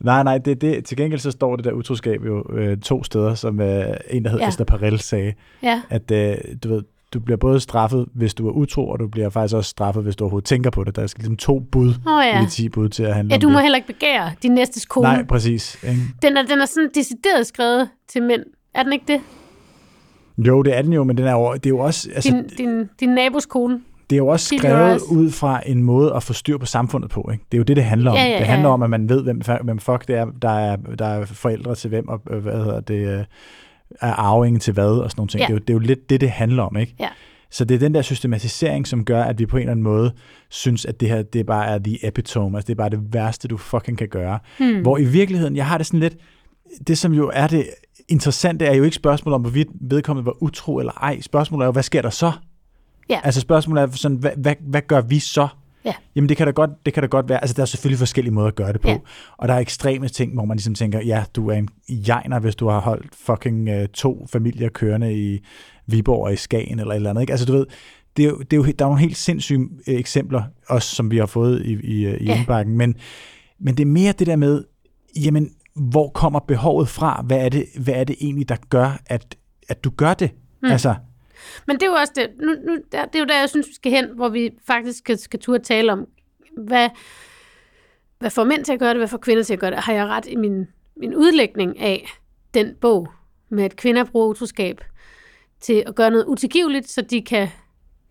Nej, nej, det, det, til gengæld så står det der utroskab jo øh, to steder, som øh, en, der hed ja. Esther Perel sagde, Ja, at øh, du ved, du bliver både straffet, hvis du er utro, og du bliver faktisk også straffet, hvis du overhovedet tænker på det. Der skal ligesom to bud Åh ja. i de ti bud til at handle ja du må det. heller ikke begære din næstes kone. Nej, præcis. Ikke? Den er, den er sådan decideret skrevet til mænd. Er den ikke det? Jo, det er den jo, men den er jo, det er jo også, altså, Din, din, din nabos kone. Det er jo også skrevet ud fra en måde at få styr på samfundet på. Ikke? Det er jo det, det handler om. Ja, ja, det handler om, at man ved, hvem, hvem fuck det er, der er, der er forældre til hvem, og øh, hvad hedder det, øh, er arvingen til hvad, og sådan nogle ting. Ja. Det, er jo, det er jo lidt det, det handler om. ikke? Ja. Så det er den der systematisering, som gør, at vi på en eller anden måde synes, at det her, det bare er the epitome, altså det er bare det værste, du fucking kan gøre. Hmm. Hvor i virkeligheden, jeg har det sådan lidt, det som jo er det interessante, er jo ikke spørgsmålet om, hvorvidt vedkommende var utro eller ej. Spørgsmålet er jo, hvad sker der så? Ja. Altså spørgsmålet er sådan, hvad, hvad, hvad gør vi så? Ja. Jamen det kan da godt, det kan da godt være, altså der er selvfølgelig forskellige måder at gøre det på, Ja. og der er ekstreme ting, hvor man ligesom tænker, ja, du er en jegner, hvis du har holdt fucking uh, to familier kørende i Viborg og i Skagen eller et eller andet, ikke? Altså du ved, det er jo, det er jo, der er nogle helt sindssyge øh, eksempler, også som vi har fået i, i, i Ja. indbakken, men, men det er mere det der med, jamen, hvor kommer behovet fra? Hvad er det, hvad er det egentlig, der gør, at, at du gør det? Mm. Altså, Men det er jo også det. Nu, nu, der, det er jo der, jeg synes, vi skal hen, hvor vi faktisk skal, skal turde tale om, hvad, hvad får mænd til at gøre det, hvad får kvinder til at gøre det. Har jeg ret i min, min udlægning af den bog, med at kvinder bruger utroskab til at gøre noget utilgiveligt, så de kan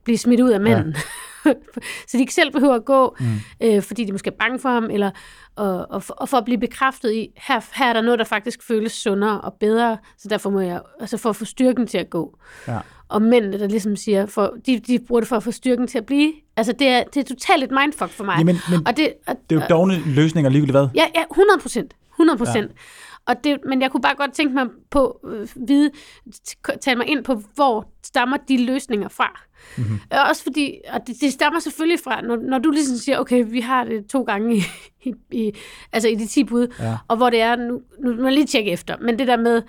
blive smidt ud af manden. Ja. så de ikke selv behøver at gå, mm. øh, fordi de måske er bange for ham, eller og, og, for, og for at blive bekræftet i, her, her er der noget, der faktisk føles sundere og bedre, så derfor må jeg, altså for at få styrken til at gå. Ja. Og mændene, der ligesom siger, for, de, de bruger det for at få styrken til at blive. Altså, det er, det er totalt et mindfuck for mig. Jamen, men og det, og, det er jo dogne løsninger ligegyldigt hvad. Ja, ja, 100 procent. 100 procent. Ja. Og det, men jeg kunne bare godt tænke mig på øh, vide, tale mig ind på, hvor stammer de løsninger fra. Mm-hmm. Også fordi, og det, det stammer selvfølgelig fra, når, når du ligesom siger, okay, vi har det to gange i, i, i altså i de 10 bud, Ja. og hvor det er, nu, nu må jeg lige tjekke efter, men det der med,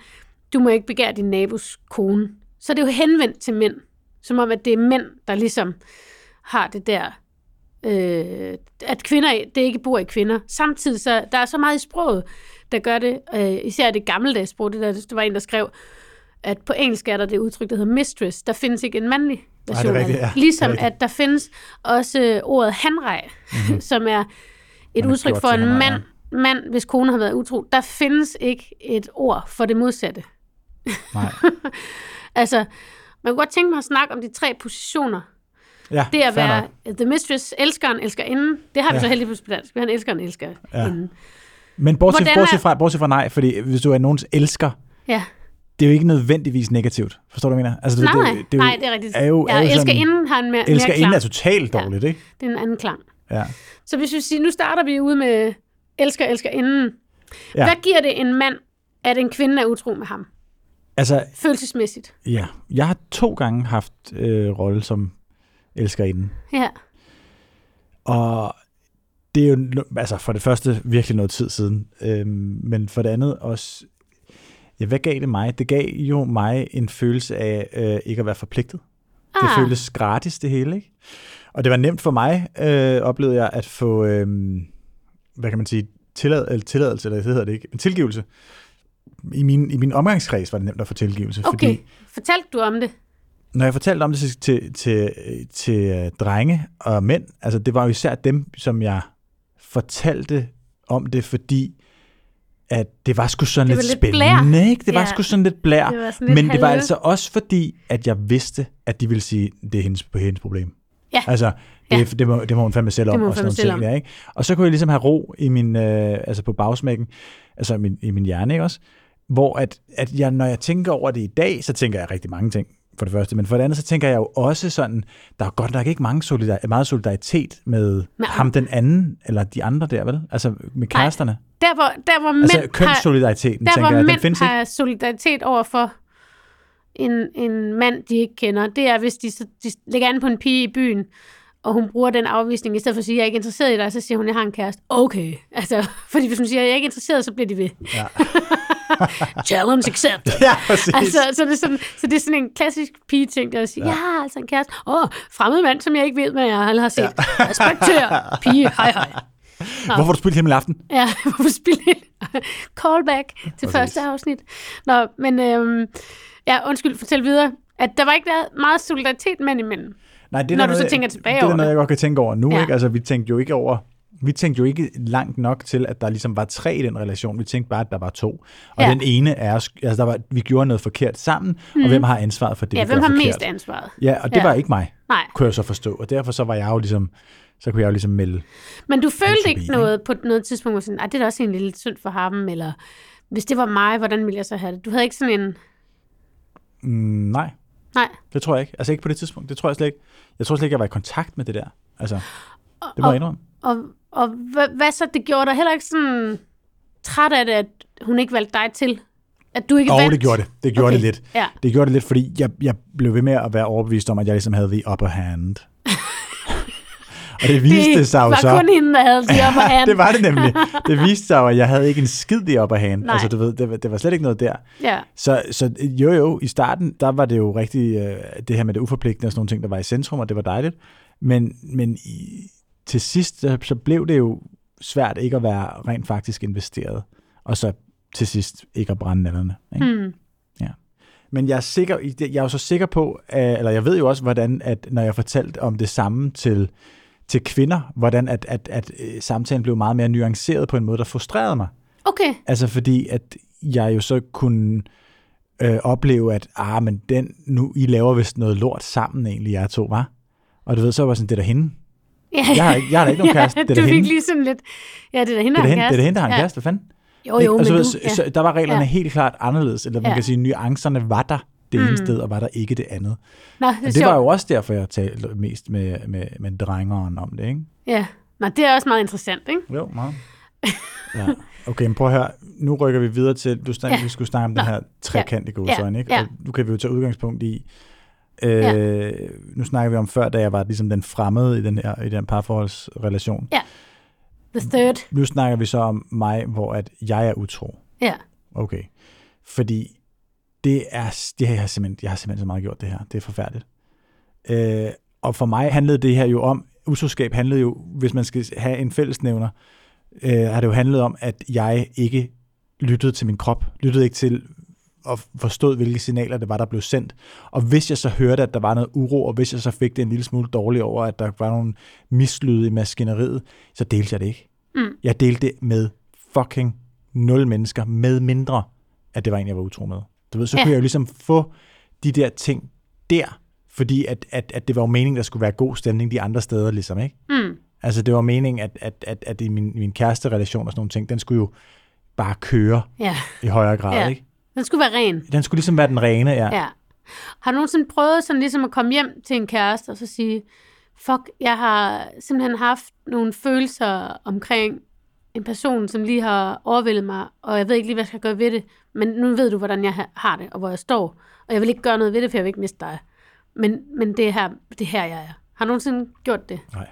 du må ikke begære din nabos kone, så er det jo henvendt til mænd, som om, at det er mænd, der ligesom har det der, øh, at kvinder, det ikke bor i kvinder. Samtidig så, der er så meget i sproget, der gør det, øh, især det gammeldags sprog, det der, det var en, der skrev, at på engelsk er der det udtryk, der hedder mistress. Der findes ikke en mandlig version rigtigt, af ja. det. Ligesom Det er rigtigt. at der findes også øh, ordet hanrej, mm-hmm. som er et har udtryk for en mand, mand, hvis kone har været utro. Der findes ikke et ord for det modsatte. Nej. Altså, man kunne godt tænke mig at snakke om de tre positioner. Ja, Det at være nok. the mistress, elskeren, elskerinden. Det har vi Ja. så heldigvis på dansk. Vi har en elsker og en elskerinde. Men bortset, Hvordan er- bortset, fra, bortset fra nej, fordi hvis du er nogens elsker, Ja. det er jo ikke nødvendigvis negativt. Forstår du, hvad jeg mener? Altså, Nej, det, det, det, er jo- nej, det er rigtigt. Er jo, ja, er jo sådan, elskerinden har en mere, mere elskerinden klang. er totalt dårligt, ikke? Det er en anden klang. Ja. Så hvis vi siger, nu starter vi ude med elsker, elskerinden. Ja. Ja. Hvad giver det en mand, at en kvinde er utro med ham? Altså, Følelsesmæssigt. ja. Jeg har to gange haft øh, rolle som elskerinde. Ja. Og det er jo altså for det første virkelig noget tid siden. Øhm, men for det andet også, ja, hvad gav det mig? Det gav jo mig en følelse af øh, ikke at være forpligtet. Det Ah. føltes gratis, det hele, ikke? Og det var nemt for mig, øh, oplevede jeg, at få, øh, hvad kan man sige, tillad, eller tilladelse, eller det hedder det ikke, en tilgivelse. I min, I min omgangskreds var det nemt at få tilgivelse, Okay. fordi Fortalte du om det? når jeg fortalte om det til, til, til, til øh, drenge og mænd, altså det var jo især dem, som jeg fortalte om det, fordi at det var sgu sådan Det lidt, var lidt spændende, blær. ikke? Det var Ja. sgu sådan lidt blær. Det var sådan lidt Men det var halve- altså også fordi, at jeg vidste, at de ville sige, det er hendes, hendes problem. Ja. Altså, det, Ja. det, må, det må hun fandme selv om. og sådan selv ting, der, ikke? Og så kunne jeg ligesom have ro i min, øh, altså på bagsmækken, altså i min, i min hjerne, ikke også? Hvor at, at jeg, når jeg tænker over det i dag, så tænker jeg rigtig mange ting, for det første. Men for det andet, så tænker jeg jo også sådan, der er godt nok ikke mange solidar- meget solidaritet med Nej. ham den anden, eller de andre der, vel? Altså med kæresterne. Der hvor, der, hvor Altså mænd har, kønssolidariteten, der, tænker hvor jeg, den mænd findes ikke. har solidaritet over for en, en mand, de ikke kender, det er, hvis de, så- de lægger an på en pige i byen, og hun bruger den afvisning, i stedet for at sige, jeg er ikke interesseret i dig, så siger hun, jeg har en kæreste. Okay. Altså, fordi hvis hun siger, jeg er ikke interesseret, så bliver de ved. Ja. Challenge accepted. Ja, præcis. Altså, så, det er sådan, så det er sådan en klassisk pige-ting, der at sige, ja. jeg har altså en kæreste. Åh, oh, fremmed mand, som jeg ikke ved, hvad jeg har set. Ja. Respektør, pige, hej hej. Hvorfor har du spillet hele aften? Ja, hvorfor spille en callback til Præcis. første afsnit. Nå, men øhm, ja, undskyld, fortæl videre, at der var ikke været meget solidaritet mænd imellem. Nej, det er Når der du så noget, tænker tilbage det er over der noget, det. jeg godt kan tænke over nu. Ja. Ikke? Altså, vi tænkte jo ikke over vi tænkte jo ikke langt nok til, at der ligesom var tre i den relation. Vi tænkte bare, at der var to. Og Ja. den ene er, altså der var, vi gjorde noget forkert sammen, mm. og hvem har ansvaret for det, Ja, vi hvem har forkert? mest ansvaret? Ja, og det Ja. var ikke mig, Nej, kunne jeg så forstå. Og derfor så var jeg jo ligesom, så kunne jeg jo ligesom melde. men du følte ikke noget på noget tidspunkt, hvor sådan, "Ej, det er da også egentlig lidt synd for ham, eller hvis det var mig, hvordan ville jeg så have det? Du havde ikke sådan en, Mm, nej, nej, det tror jeg ikke. Altså ikke på det tidspunkt. Det tror jeg slet ikke. Jeg tror slet ikke, jeg var i kontakt med det der. Altså, det må og- jeg indrømme. og, og hvad, hvad så, det gjorde dig heller ikke sådan træt af det, at hun ikke valgte dig til? At du ikke Jo, vandt? det gjorde det. Det gjorde Okay. det lidt. Ja. Det gjorde det lidt, fordi jeg, jeg blev ved med at være overbevist om, at jeg ligesom havde the upper hand. og det viste det sig jo var så... kun hende, der havde de op hand. det var det nemlig. Det viste sig jo, at jeg havde ikke en skid i upper hand. Nej. Altså, du ved, det, var- det var slet ikke noget der. Ja, Så, så jo jo, i starten, der var det jo rigtig øh, det her med det uforpligtende og sådan nogle ting, der var i centrum, og det var dejligt. Men, men i, til sidst, så, blev det jo svært ikke at være rent faktisk investeret. Og så til sidst ikke at brænde nallerne. Ikke? hmm. Men jeg er, sikker, jeg er jo så sikker på, at- eller jeg ved jo også, hvordan, at når jeg fortalte om det samme til, til kvinder, hvordan at, at, at øh, samtalen blev meget mere nuanceret på en måde, der frustrerede mig. okay. Altså fordi, at jeg jo så kunne øh, opleve, at ah, men den, nu, I laver vist noget lort sammen egentlig, jer to, var. Og du ved, så var jeg sådan, det er da hende. Ja, Jeg har, ikke, jeg har da ikke nogen kæreste, det er du fik lige sådan lidt... Ja, det er da hende, er der har det er da hende, der har en ja. kæreste. Hvad fanden? Jo, Ikke? jo, og men så, du... så, Ja. der var reglerne Ja. helt klart anderledes, eller man Ja. kan sige, nuancerne var der det ene Mm. sted, og var der ikke det andet. Nå, det det sjovt. var jo også derfor, jeg talte mest med, med, med drengeren om det, ikke? Ja. Nå, det er også meget interessant, ikke? Jo, meget. Ja. Okay, men prøv at høre. Nu rykker vi videre til, du snak, Ja. vi skulle snakke om Nå. den her trekant i ikke? Ja. Og nu kan vi jo tage udgangspunkt i, øh, Ja. nu snakker vi om før, da jeg var ligesom den fremmede i den her i den parforholdsrelation. The third. Nu snakker vi så om mig, hvor at jeg er utro. Ja. Okay. Fordi det er, det har jeg simpelthen, jeg har simpelthen så meget gjort det her. Det er forfærdeligt. Øh, og for mig handlede det her jo om, utroskab handlede jo, hvis man skal have en fællesnævner, øh, har det jo handlet om, at jeg ikke lyttede til min krop, lyttede ikke til og forstod, hvilke signaler det var, der blev sendt. Og hvis jeg så hørte, at der var noget uro, og hvis jeg så fik det en lille smule dårligt over, at der var nogle mislyde i maskineriet, så delte jeg det ikke. Mm. Jeg delte det med fucking nul mennesker, med mindre, at det var en, jeg var utro med. Du ved, så Ja. kunne jeg jo ligesom få de der ting der, fordi at, at, at det var jo meningen, der skulle være god stemning de andre steder, ligesom, ikke? Mm. Altså, det var meningen, at, at, at, at i min, min kæreste relation og sådan nogle ting, den skulle jo bare køre Ja. i højere grad, Ja. ikke? Den skulle være ren. Den skulle ligesom være den rene, ja. Ja. Har du nogensinde prøvet sådan ligesom at komme hjem til en kæreste og så sige, fuck, jeg har simpelthen haft nogle følelser omkring en person, som lige har overvældet mig, og jeg ved ikke lige, hvad jeg skal gøre ved det, men nu ved du, hvordan jeg ha- har det, og hvor jeg står, og jeg vil ikke gøre noget ved det, for jeg vil ikke miste dig. Men, men det, er her, det er her, jeg er. Har du nogensinde gjort det? Nej.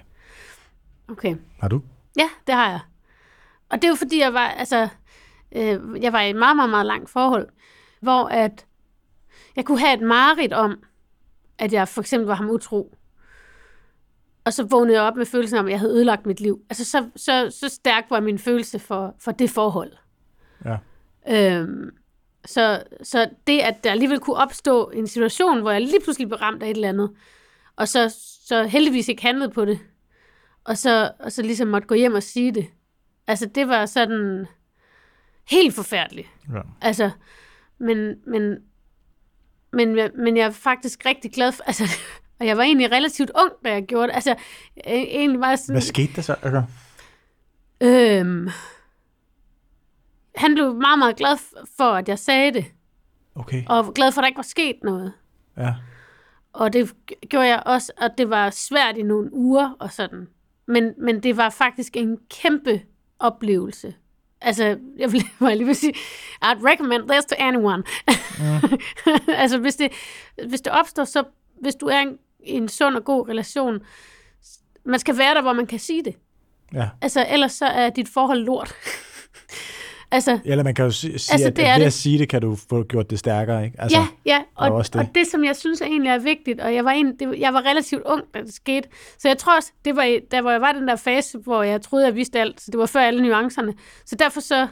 Okay. Har du? Ja, det har jeg. Og det er jo fordi, jeg var, altså, øh, jeg var i et meget, meget, meget langt forhold, hvor at jeg kunne have et mareridt om, at jeg for eksempel var ham utro. Og så vågnede jeg op med følelsen om, at jeg havde ødelagt mit liv. Altså, så, så, så stærk var min følelse for, for det forhold. Ja. Øhm, så, så det, at der alligevel kunne opstå en situation, hvor jeg lige pludselig blev ramt af et eller andet, og så, så heldigvis ikke handlede på det, og så, og så ligesom måtte gå hjem og sige det. Altså, det var sådan helt forfærdeligt. ja. Altså, men, men, men, men jeg er faktisk rigtig glad for, altså, og jeg var egentlig relativt ung, da jeg gjorde det. Altså, jeg- egentlig var sådan... Hvad skete der så? Altså, Øhm, han blev meget, meget glad for, at jeg sagde det, okay. og glad for, at der ikke var sket noget. Ja. Og det gjorde jeg også, og det var svært i nogle uger og sådan. Men, men det var faktisk en kæmpe oplevelse. Altså, jeg vil, jeg lige sige, I'd recommend this to anyone. Mm. altså, hvis det, hvis det opstår, så hvis du er en, i en sund og god relation, man skal være der, hvor man kan sige det. ja. Altså, ellers så er dit forhold lort. Altså, Eller man kan jo sige, Altså, at, det at ved det. at sige det, kan du få gjort det stærkere, ikke? Altså, ja, ja, og, også det. og det, som jeg synes egentlig er vigtigt, og jeg var, en, det, jeg var relativt ung, da det skete, så jeg tror også, det var, der hvor jeg var den der fase, hvor jeg troede, jeg vidste alt, så det var før alle nuancerne. Så derfor så,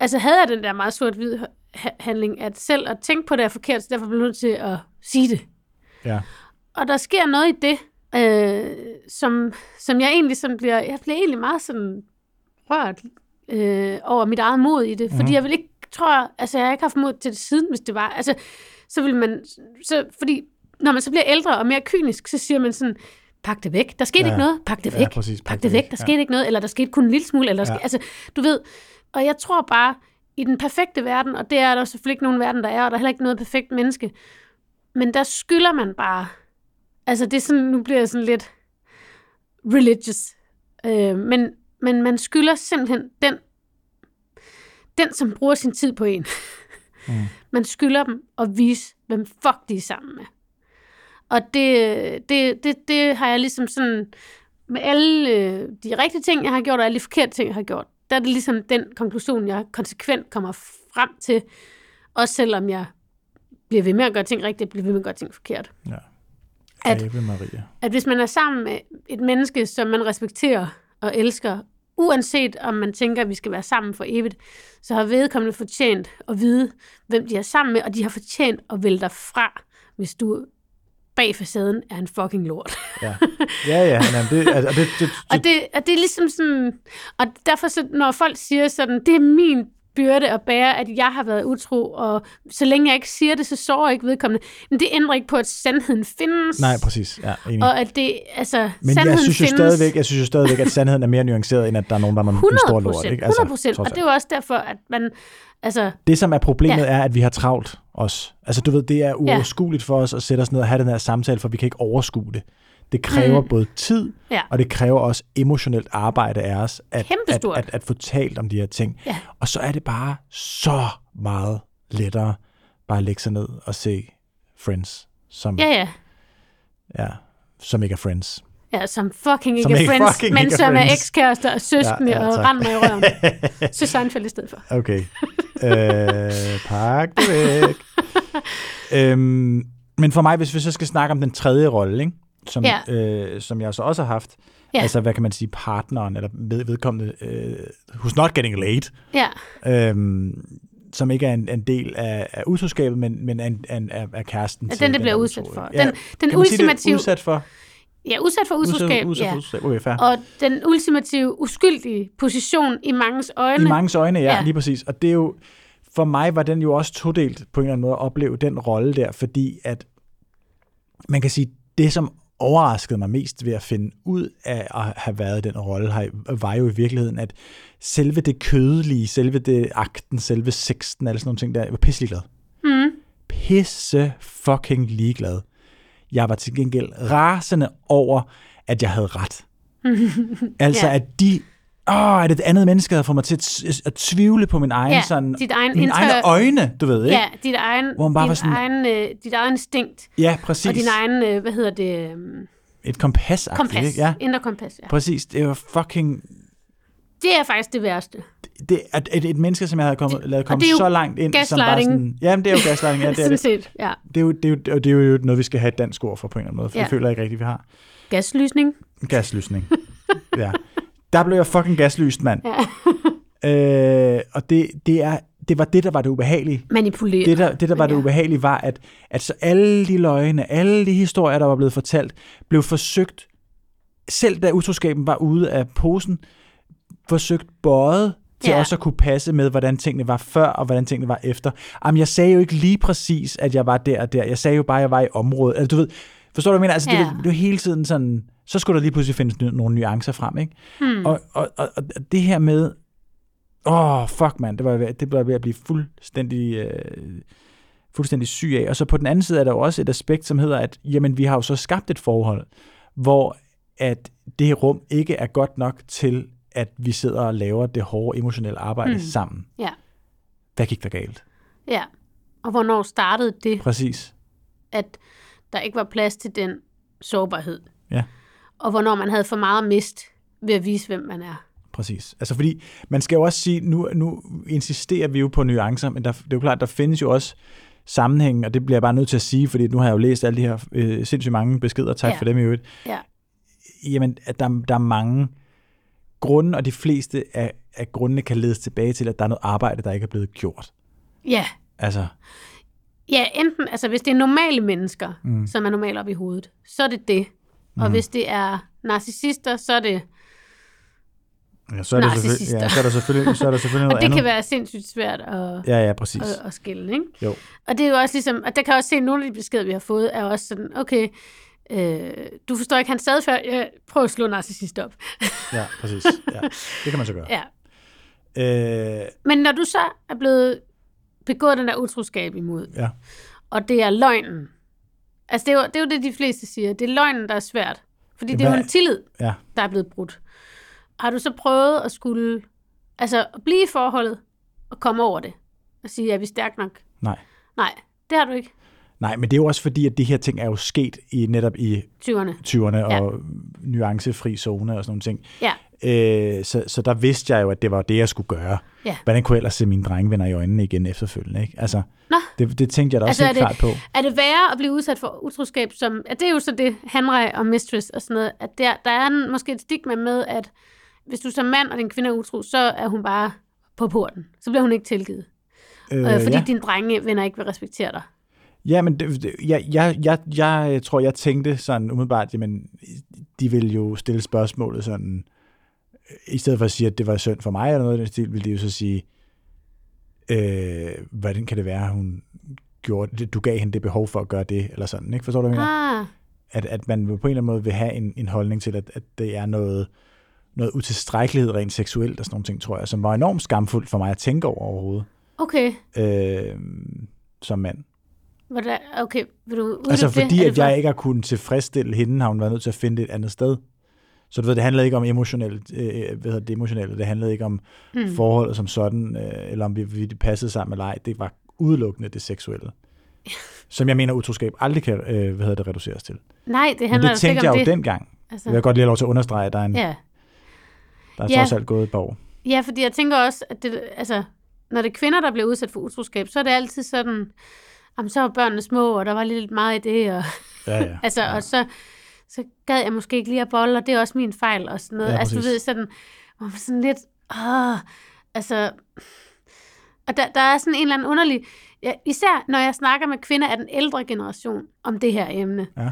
altså havde jeg den der meget sort-hvid ha- handling, at selv at tænke på det er forkert, så derfor blev jeg nødt til at sige det. ja. Og der sker noget i det, øh, som, som jeg egentlig sådan bliver, jeg bliver egentlig meget sådan rørt øh, over mit eget mod i det, fordi Mhm. jeg vil ikke, tror, altså jeg har ikke haft mod til det siden, hvis det var, altså, så vil man, så, fordi når man så bliver ældre og mere kynisk, så siger man sådan, pak det væk, der skete Ja. ikke noget, pak det Ja, væk, præcis, pak det væk, der skete ikke noget, eller der skete kun en lille smule, eller Ja. ske, altså, du ved, og jeg tror bare, i den perfekte verden, og det er der selvfølgelig ikke nogen verden, der er, og der er heller ikke noget perfekt menneske, men der skylder man bare, altså det er sådan, nu bliver jeg sådan lidt religious, øh, men, men man skylder simpelthen den, den som bruger sin tid på en, Mm. man skylder dem at vise, hvem fuck de er sammen med. Og det, det, det, det har jeg ligesom sådan, med alle øh, de rigtige ting, jeg har gjort, og alle de forkerte ting, jeg har gjort, der er det ligesom den konklusion, jeg konsekvent kommer frem til, også selvom jeg bliver ved med at gøre ting rigtigt, bliver ved med at gøre ting forkert. ja. At- Maria. At hvis man er sammen med et menneske, som man respekterer og elsker, uanset om man tænker, at vi skal være sammen for evigt, så har vedkommende fortjent at vide, hvem de er sammen med, og de har fortjent at vælge dig fra, hvis du bag facaden er en fucking lort. Ja, ja, ja. Jamen, det, altså, det, det, det, Og det, og det er ligesom sådan, og derfor så, når folk siger sådan, det er min byrde at bære, at jeg har været utro, og så længe jeg ikke siger det, så sover jeg ikke vedkommende. Men det ændrer ikke på, at sandheden findes. Nej, præcis. Ja, enig. Og at det, altså, Men jeg synes, jo stadigvæk, jeg synes jo stadigvæk, at sandheden er mere nuanceret, end at der er nogen, der er en 100 stor lort. Ikke? Altså, 100 procent. Og det er jo også derfor, at man, altså, Det, som er problemet, Ja. ja. er, at vi har travlt os. Altså, du ved, det er uoverskueligt for os at sætte os ned og have den her samtale, for vi kan ikke overskue det. Det kræver Mm. både tid, Ja. og det kræver også emotionelt arbejde af os, at, at, at, at få talt om de her ting. Ja. Og så er det bare så meget lettere bare at lægge sig ned og se Friends, som, ja, ja. ja, som ikke er Friends. Ja, som fucking ikke Som er ikke friends, fucking men som er ekskærester og søskende Ja, ja, og render mig i røven. Så Seinfeld i stedet for. Okay. øh, pak det væk. øhm, men for mig, hvis vi så skal snakke om den tredje rolle, ikke? Som, Ja. øh, som jeg så også har haft, Ja. altså hvad kan man sige, partneren, eller ved, vedkommende, øh, who's not getting laid, Ja, øhm, som ikke er en, en del af, af utroskabet, men, men er en, en, af, af kæresten Ja, til den, det bliver der udsat for. ikke? Den- den kan man sige det? ultimative- Udsat for ja udsat for utroskab. udsat, ja. for utroskab. Okay, fair. Og den ultimative, uskyldige position i manges øjne. I mangens øjne, ja, Ja. ja, lige præcis. Og det er jo, for mig var den jo også todelt på en eller anden måde at opleve den rolle der, fordi at man kan sige, det som overraskede mig mest ved at finde ud af at have været den rolle, var jo i virkeligheden, at selve det kødelige, selve det akten, selve sexten, alle sådan nogle ting der, jeg var pisselig glad. Mm. Pisse fucking ligeglad. Jeg var til gengæld rasende over, at jeg havde ret. altså, Ja. at de... Åh, at et andet menneske havde fået mig til at, at tvivle på min egen, Ja, sådan, dit egen mine inter- egne øjne, du ved, ikke? Ja, dit egen, Hvor man bare din var sådan- egen, øh, dit egen instinkt. Ja, præcis. Og din egen, øh, hvad hedder det, øhm, Et kompas, kompas. Ikke? Ja, Indre kompas, ja. præcis. Det var fucking... Det er faktisk det værste. Det, at et, et menneske, som jeg havde kommet, lavet komme det er jo så langt ind, som bare sådan... Jamen, det er jo gaslighting, ja, det er det. set, ja. Det er, jo, det, er jo, og det er jo noget, vi skal have et dansk ord for på en eller anden måde, for ja. det føler jeg ikke rigtigt, vi har. Gaslysning. Gaslysning. ja. Der blev jeg fucking gaslyst, mand. Ja. Øh, og det, det, er, det var det, der var det ubehagelige. Manipuleret. Det, der, det, der var det Ja. ubehagelige, var, at, at så alle de løgne, alle de historier, der var blevet fortalt, blev forsøgt, selv da utroskaben var ude af posen, forsøgt bøjet til Ja. også at kunne passe med, hvordan tingene var før, og hvordan tingene var efter. Jamen, jeg sagde jo ikke lige præcis, at jeg var der og der. Jeg sagde jo bare, at jeg var i området. Altså, du ved, forstår du, hvad jeg mener? Altså, Ja. det, det, det var hele tiden sådan, så skulle der lige pludselig findes nogle nuancer frem, ikke? Hmm. Og, og, og, og det her med, åh, oh, fuck mand, det var, ved- det var ved at blive fuldstændig, øh, fuldstændig syg af. Og så på den anden side er der jo også et aspekt, som hedder, at jamen, vi har jo så skabt et forhold, hvor at det her rum ikke er godt nok til, at vi sidder og laver det hårde emotionelle arbejde hmm. sammen. Ja. Hvad gik der galt? Ja. Og hvornår startede det, Præcis. at der ikke var plads til den sårbarhed? Ja. Og hvornår man havde for meget mist ved at vise, hvem man er. Præcis. Altså fordi, man skal jo også sige, nu, nu insisterer vi jo på nuancer, men der, det er jo klart, der findes jo også sammenhæng, og det bliver jeg bare nødt til at sige, fordi nu har jeg jo læst alle de her øh, sindssygt mange beskeder, tak Ja. for dem i øvrigt. Ja. Jamen, at der, der er mange grunde, og de fleste af, af grundene kan ledes tilbage til, at der er noget arbejde, der ikke er blevet gjort. Ja. Altså, Ja, enten, altså hvis det er normale mennesker, mm. Som er normale op i hovedet, så er det det. Og Mm. hvis det er narcissister, så er det... ja, så, er det selvfølgelig, ja, så er der selvfølgelig, så er der selvfølgelig Og noget det andet. kan være sindssygt svært at, Ja, ja, præcis. at, at skille, ikke? Jo. Og det er jo også ligesom, og der kan jeg også se, at nogle af de beskeder, vi har fået, er også sådan, okay, øh, du forstår ikke hans adfærd, ja, prøv at slå narcissist op. Ja, præcis. Ja, det kan man så gøre. Ja. Øh, Men når du så er blevet begået den der utroskab imod, ja. og det er løgnen, altså det er, jo, det er jo det, de fleste siger, det er løgnen, der er svært. Fordi det er jo en tillid, Ja. der er blevet brudt. Har du så prøvet at skulle, altså at blive i forholdet, og komme over det, og sige, er vi stærk nok? Nej. Nej, det har du ikke. Nej, men det er jo også fordi, at de her ting er jo sket i netop i 20'erne. 20'erne Ja. og nuancefri zone og sådan nogle ting. Ja. Øh, så, så der vidste jeg jo, at det var det, jeg skulle gøre. Ja. Hvordan kunne jeg ellers se mine drengevenner i øjnene igen efterfølgende? Ikke? Altså, Nå. det, det tænkte jeg da også Altså, helt er klart på. Er det værre at blive udsat for utroskab, som, at det er jo så det, Henry og Mistress og sådan noget, at der, der er en, måske et stigma med, at hvis du som mand og din kvinde er utro, så er hun bare på porten. Så bliver hun ikke tilgivet. Øh, fordi ja. dine drengevenner ikke vil respektere dig. ja, men det, det, jeg, jeg, jeg, jeg tror, jeg tænkte sådan umiddelbart, jamen, de ville jo stille spørgsmålet sådan, i stedet for at sige, at det var synd for mig eller noget i den stil, ville de jo så sige, øh, hvordan kan det være, at hun gjorde det, du gav hende det behov for at gøre det, eller sådan, ikke? Forstår du, hvad jeg mener? Ah, At, at man på en eller anden måde vil have en, en holdning til, at, at det er noget, noget utilstrækkelighed rent seksuelt og sådan nogle ting, tror jeg, som var enormt skamfuldt for mig at tænke over overhovedet, okay. øh, som mand. Hvordan, okay, vil du uddybe Altså fordi, det at jeg ikke har kunnet tilfredsstille hende, har hun været nødt til at finde det et andet sted. Så du ved, det handlede ikke om emotionelt, øh, hvad hedder det, emotionelle, det handlede ikke om mm. forholdet som sådan, øh, eller om vi, vi passede sammen eller ej. Det var udelukkende det seksuelle. Som jeg mener, utroskab aldrig kan, øh, hvad hedder det, reduceres til. Nej, det Men handler det altså ikke tænkte jeg jo det. dengang. Altså, Jeg vil godt lige have lov til at understrege, at der er, en, ja. ja. der er Ja. trods alt gået et par år. ja, fordi jeg tænker også, at det, altså, når det er kvinder, der bliver udsat for utroskab, så er det altid sådan, jamen, så var børnene små, og der var lidt meget i det, og, Ja, ja. altså, og så, så gad jeg måske ikke lige at bolle, og det er også min fejl, og sådan noget. Ja, altså, du ved, sådan, hvor man sådan lidt, åh, altså, og der, der er sådan en eller anden underlig, ja, især når jeg snakker med kvinder af den ældre generation om det her emne, Ja.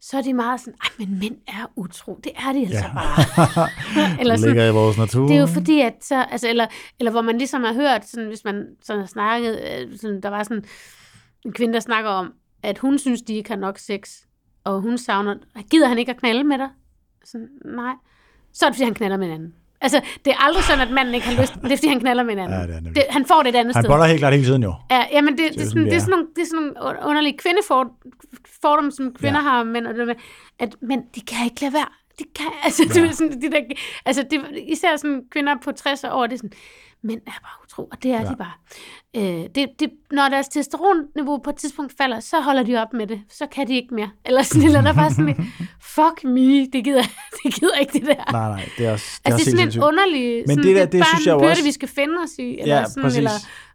så er de meget sådan, ej, men mænd er utro. Det er de altså Ja. bare. eller Det sådan, ligger i vores natur. det er jo fordi, at så, altså, eller, eller hvor man ligesom har hørt, sådan, hvis man sådan har snakket, øh, sådan, der var sådan en kvinde, der snakker om, at hun synes, de ikke har nok sex, og hun savner, gider han ikke at knalde med dig? Sådan, nej. Så er det, fordi han knaller med en anden. Altså, det er aldrig sådan, at manden ikke har lyst, det er, fordi han knaller med en anden. Ja, det er nemlig. det, han får det et andet Han sted. boller helt klart hele tiden jo. Ja, jamen det, det, er er sådan, det det, er sådan nogle, det er sådan nogle underlige kvindefordomme, som kvinder Ja. har om mænd, og det med, at mænd, de kan ikke lade være. De kan, altså. Ja. det, er sådan, de der, altså det, især sådan kvinder på 60 år, det er sådan, mænd er bare utro, og det er Ja. de bare. Øh, det, det, når deres testosteronniveau på et tidspunkt falder, så holder de op med det. Så kan de ikke mere. Eller sådan, eller der er bare sådan, lidt, fuck me, det gider, det gider ikke det der. Nej, nej, det er også, det er Altså, det er sådan en sindssygt. underlig... Men sådan, det der, er det bare synes jeg byrde, også- vi skal finde os i. Eller Ja, sådan, præcis. Eller,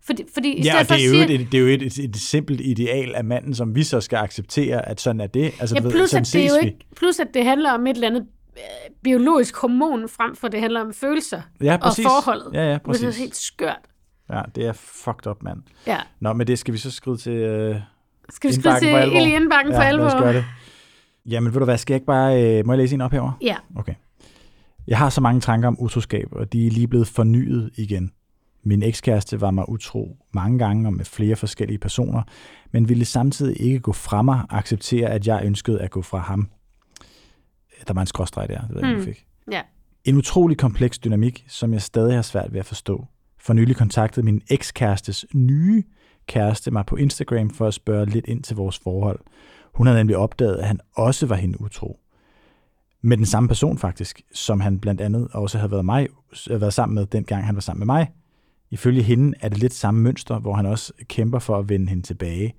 fordi, fordi i Ja, og det er jo, sige, et, det er jo et, et, et simpelt ideal af manden, som vi så skal acceptere, at sådan er det. Altså, Ja, du ved, plus sådan at, det er jo ikke, plus at det handler om et eller andet biologisk hormon, frem for det handler om følelser Ja, og præcis. forholdet. Ja, ja, Det er præcis. helt skørt. Ja, det er fucked up, mand. Ja. Nå, men det skal vi så skrive til øh, Skal vi indbakken til alvor. Ild i indbakken for ja, lad os alvor? gøre det. Jamen, ved du hvad, skal jeg ikke bare... Øh, må jeg læse en op herovre? Ja. Okay. Jeg har så mange tanker om utroskab, og de er lige blevet fornyet igen. Min ekskæreste var mig utro mange gange og med flere forskellige personer, men ville samtidig ikke gå fra mig og acceptere, at jeg ønskede at gå fra ham. Der var en skråstreg der, det ved jeg, mm. Fik. Ja. En utrolig kompleks dynamik, som jeg stadig har svært ved at forstå. For nylig kontaktede min ekskærestes nye kæreste mig på Instagram for at spørge lidt ind til vores forhold. Hun havde nemlig opdaget, at han også var hende utro. Med den samme person faktisk, som han blandt andet også havde været, mig, været sammen med, dengang han var sammen med mig. Ifølge hende er det lidt samme mønster, hvor han også kæmper for at vende hende tilbage.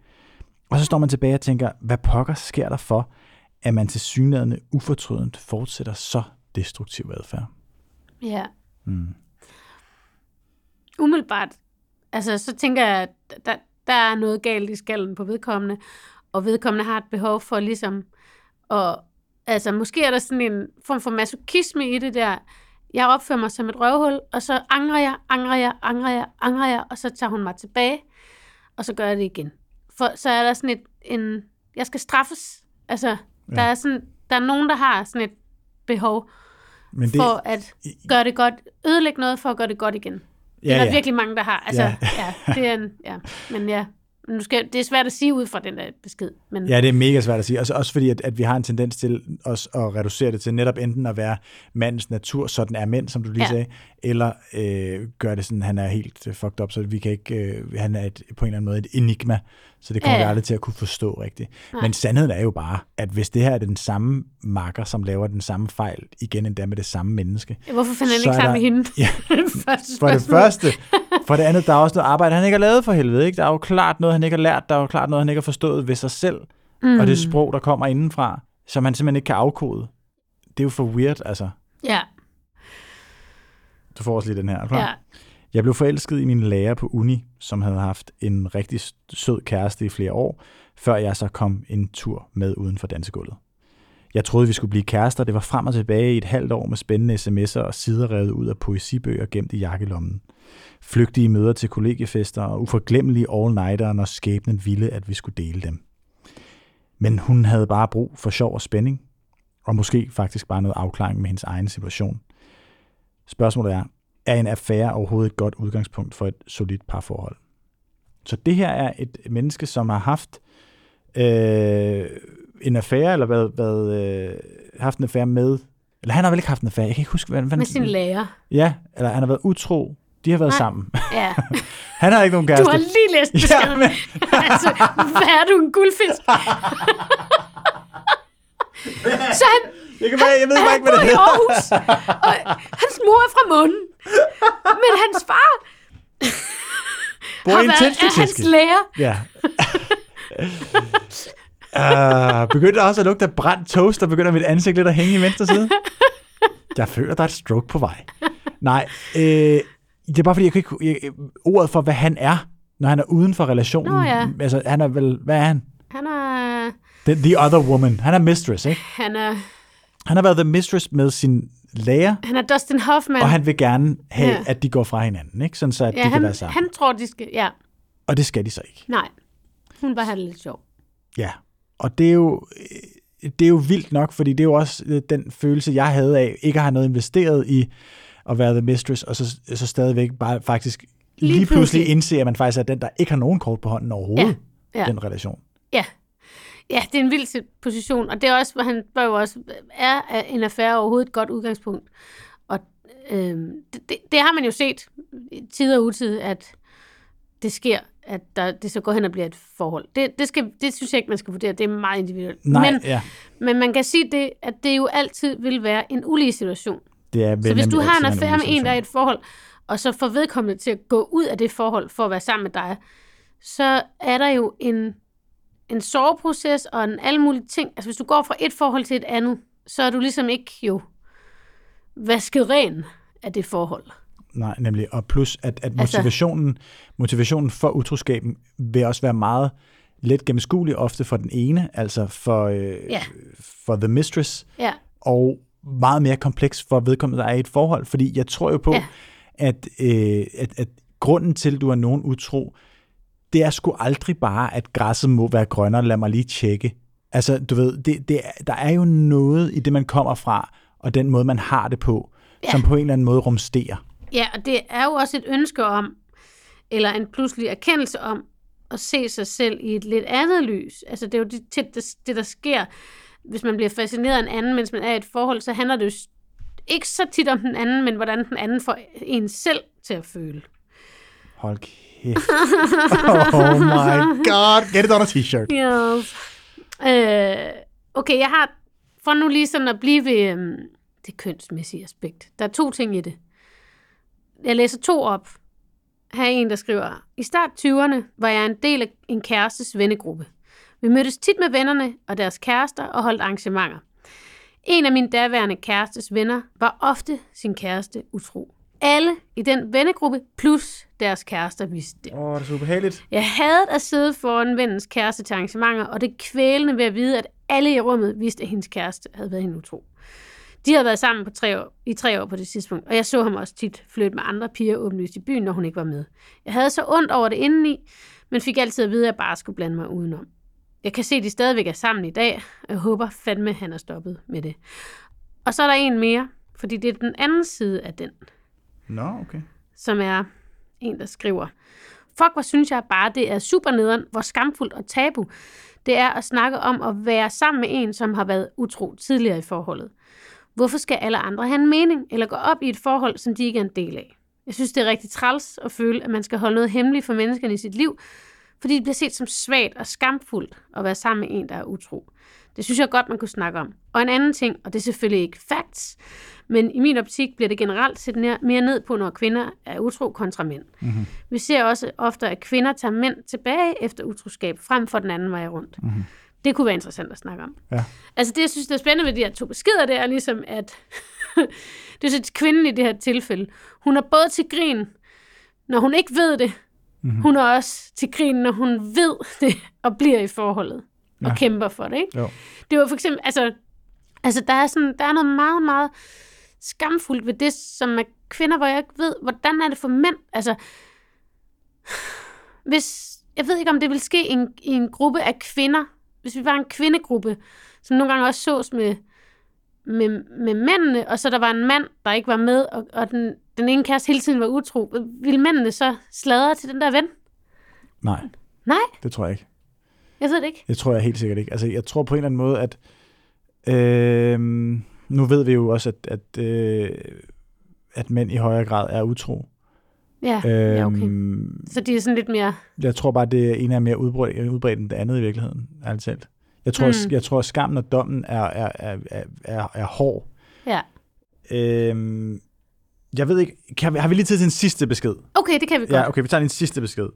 Og så står man tilbage og tænker, hvad pokker sker der for, at man til synligheden ufortrødent fortsætter så destruktiv adfærd? Ja. Mm. Umiddelbart, altså så tænker jeg, at der, der er noget galt i skallen på vedkommende, og vedkommende har et behov for ligesom, og altså måske er der sådan en form for masochisme i det der, jeg opfører mig som et røvhul, og så angrer jeg, angrer jeg, angrer jeg, angrer jeg, og så tager hun mig tilbage, og så gør jeg det igen. For så er der sådan et, en, jeg skal straffes. Altså, ja. der er sådan, der er nogen, der har sådan et behov Men det, for at gøre det godt, ødelægge noget for at gøre det godt igen. Ja, det er der ja. virkelig mange, der har. Altså, Ja. ja. det er en, ja. Men ja, nu skal, det er svært at sige ud fra den der besked. Men Ja, det er mega svært at sige. Også, også fordi, at, at vi har en tendens til os at reducere det til netop enten at være mandens natur, sådan er mænd, som du lige Ja. sagde, eller øh, gøre det sådan, han er helt øh, fucked up, så vi kan ikke, øh, han er et, på en eller anden måde et enigma, så det kommer Ja, vi aldrig til at kunne forstå rigtigt. Nej. Men sandheden er jo bare, at hvis det her er den samme makker, som laver den samme fejl, igen endda med det samme menneske, hvorfor finder han ikke sammen med hende? Ja. For det første. For det andet, der er også noget arbejde, han ikke har lavet for helvede. Ikke? Der er jo klart noget, han ikke har lært. Der er jo klart noget, han ikke har forstået ved sig selv. Mm. Og det sprog, der kommer indenfra, som han simpelthen ikke kan afkode. Det er jo for weird, altså. Ja, Du får også lige den her. Er klar? ja. Jeg blev forelsket i min lærer på uni, som havde haft en rigtig sød kæreste i flere år, før jeg så kom en tur med uden for dansegulvet. Jeg troede, vi skulle blive kærester. Det var frem og tilbage i et halvt år med spændende sms'er og sider revet ud af poesibøger gemt i jakkelommen. Flygtige møder til kollegiefester og uforglemmelige all-nighter, når skæbnen ville, at vi skulle dele dem. Men hun havde bare brug for sjov og spænding, og måske faktisk bare noget afklaring med hendes egen situation. Spørgsmålet er, er en affære overhovedet et godt udgangspunkt for et solidt parforhold. Så det her er et menneske, som har haft øh, en affære, eller været, været, øh, haft en affære med, eller han har vel ikke haft en affære, jeg kan ikke huske, hvad, hvad Med sin lærer. Ja, eller han har været utro. De har været Nej. sammen. Ja. Han har ikke nogen Du kæreste. har lige læst ja, beskeden. men, altså, hvad er du, en guldfisk? Så han, jeg, kan bare, jeg ved bare ikke, hvad det hedder. Aarhus, og hans mor er fra munden. Men hans far Bor har været er hans lærer. Ja. Uh, begynder også at lugte af brændt toast, og begynder mit ansigt lidt at hænge i venstre side. Jeg føler, der er et stroke på vej. Nej, øh, det er bare fordi, jeg kan ikke... Jeg, ordet for, hvad han er, når han er uden for relationen. Nå ja. Altså, han er vel... Hvad er han? Han er, The, the other woman. Han er mistress, ikke? han er, Han har været the mistress med sin lærer, han er Dustin Hoffman. og han vil gerne have, Ja. at de går fra hinanden, ikke? Sådan så, at ja, de kan han, være sammen. han tror, de skal... Ja, Og det skal de så ikke. nej. Hun bare have det lidt sjov. Ja, og det er jo, øh, det er jo vildt nok, fordi det er jo også øh, den følelse, jeg havde af ikke at have noget investeret i at være the mistress, og så, så stadigvæk bare faktisk lige, lige pludselig indse, at man faktisk er den, der ikke har nogen kort på hånden overhovedet, Ja, ja. den relation. Ja. Ja, det er en vild sit- position, og det er også, hvor han bør jo også, er en affære overhovedet et godt udgangspunkt. Og øhm, det, det, det har man jo set i tid og utid, at det sker, at der, det så går hen og bliver et forhold. Det, det, skal, det synes jeg ikke, man skal vurdere. Det er meget individuelt. Nej, Men, ja, men man kan sige det, at det jo altid vil være en ulige situation. det er Så hvis du har en affære med en, der er i et forhold, og så får vedkommende til at gå ud af det forhold for at være sammen med dig, så er der jo en, en soveproces og en alle mulige ting. Altså hvis du går fra et forhold til et andet, så er du ligesom ikke jo vasket ren af det forhold. Nej, nemlig. Og plus, at, at Altså- motivationen, motivationen for utroskaben vil også være meget let gennemskuelig ofte for den ene, altså for, øh, Ja. for the mistress, Ja, og meget mere kompleks for vedkommende, der er i et forhold. Fordi jeg tror jo på, ja. at, øh, at, at grunden til, at du er nogen utro, det er sgu aldrig bare, at græsset må være grønnere, lad mig lige tjekke. Altså, du ved, det, det, er- der er jo noget i det, man kommer fra, og den måde, man har det på, ja. som på en eller anden måde rumsterer. Ja, og det er jo også et ønske om, eller en pludselig erkendelse om, at se sig selv i et lidt andet lys. Altså det er jo det, det, det der sker, hvis man bliver fascineret af en anden, mens man er i et forhold, så handler det jo ikke så tit om den anden, men hvordan den anden får en selv til at føle. Hold kæft. Oh my god. Get it on a t-shirt. Yes. Øh, okay, jeg har, for nu lige sådan at blive ved øhm, det kønsmæssige aspekt. Der er to ting i det. Jeg læser to op. Her er en, der skriver, I start 20'erne var jeg en del af en kærestes vennegruppe. Vi mødtes tit med vennerne og deres kærester og holdt arrangementer. En af mine daværende kærestes venner var ofte sin kæreste utro. Alle i den vennegruppe plus deres kærester vidste det. Åh, oh, det er så ubehageligt. Jeg havde at sidde foran vennens kæreste til arrangementer, og det kvælende ved at vide, at alle i rummet vidste, at hendes kæreste havde været hende utro. De havde været sammen på tre år, i tre år på det tidspunkt, og jeg så ham også tit flytte med andre piger åbenlyst i byen, når hun ikke var med. Jeg havde så ondt over det indeni, men fik altid at vide, at jeg bare skulle blande mig udenom. Jeg kan se, at de stadigvæk er sammen i dag, og jeg håber fandme, at han er stoppet med det. Og så er der en mere, fordi det er den anden side af den Nå, okay. som er en, der skriver, Fuck, hvor synes jeg bare, det er super nederen, hvor skamfuldt og tabu det er at snakke om at være sammen med en, som har været utro tidligere i forholdet. Hvorfor skal alle andre have en mening, eller gå op i et forhold, som de ikke er en del af? Jeg synes, det er rigtig træls at føle, at man skal holde noget hemmeligt for menneskerne i sit liv, fordi det bliver set som svagt og skamfuldt at være sammen med en, der er utro. Det synes jeg godt, man kunne snakke om. Og en anden ting, og det er selvfølgelig ikke facts, men i min optik bliver det generelt set mere ned på, når kvinder er utro kontra mænd. Mm-hmm. Vi ser også ofte, at kvinder tager mænd tilbage efter utroskab, frem for den anden vej rundt. Mm-hmm. Det kunne være interessant at snakke om. Ja. Altså det, jeg synes, der er spændende ved de her to beskeder, det er ligesom, at det er så kvinden i det her tilfælde, hun er både til grin, når hun ikke ved det, mm-hmm. hun er også til grin, når hun ved det, og bliver i forholdet, og Ja. kæmper for det, ikke? Jo. Det var for eksempel, altså, altså der, er sådan, der er noget meget, meget skamfuldt ved det, som er kvinder, hvor jeg ikke ved, hvordan er det for mænd? Altså, hvis, jeg ved ikke, om det vil ske i en, i en gruppe af kvinder, hvis vi var en kvindegruppe, som nogle gange også sås med med, med mændene, og så der var en mand, der ikke var med, og, og den, den ene kæreste hele tiden var utro, ville mændene så sladre til den der ven? Nej, Nej, det tror jeg ikke. jeg ved det ikke. Det tror jeg helt sikkert ikke. Altså, jeg tror på en eller anden måde, at... Øh, nu ved vi jo også, at, at, øh, at mænd i højere grad er utro. Ja, ja okay. Øhm, Så de er sådan lidt mere... Jeg tror bare, det ene er mere udbredt, udbredt end det andet i virkeligheden, ærligt talt. Jeg tror, Mm. jeg tror skammen og dommen er, er, er, er, er, er hård. Ja. Øhm, jeg ved ikke, kan har vi lige tid til en sidste besked? Okay, det kan vi godt. Ja, okay, vi tager en sidste besked.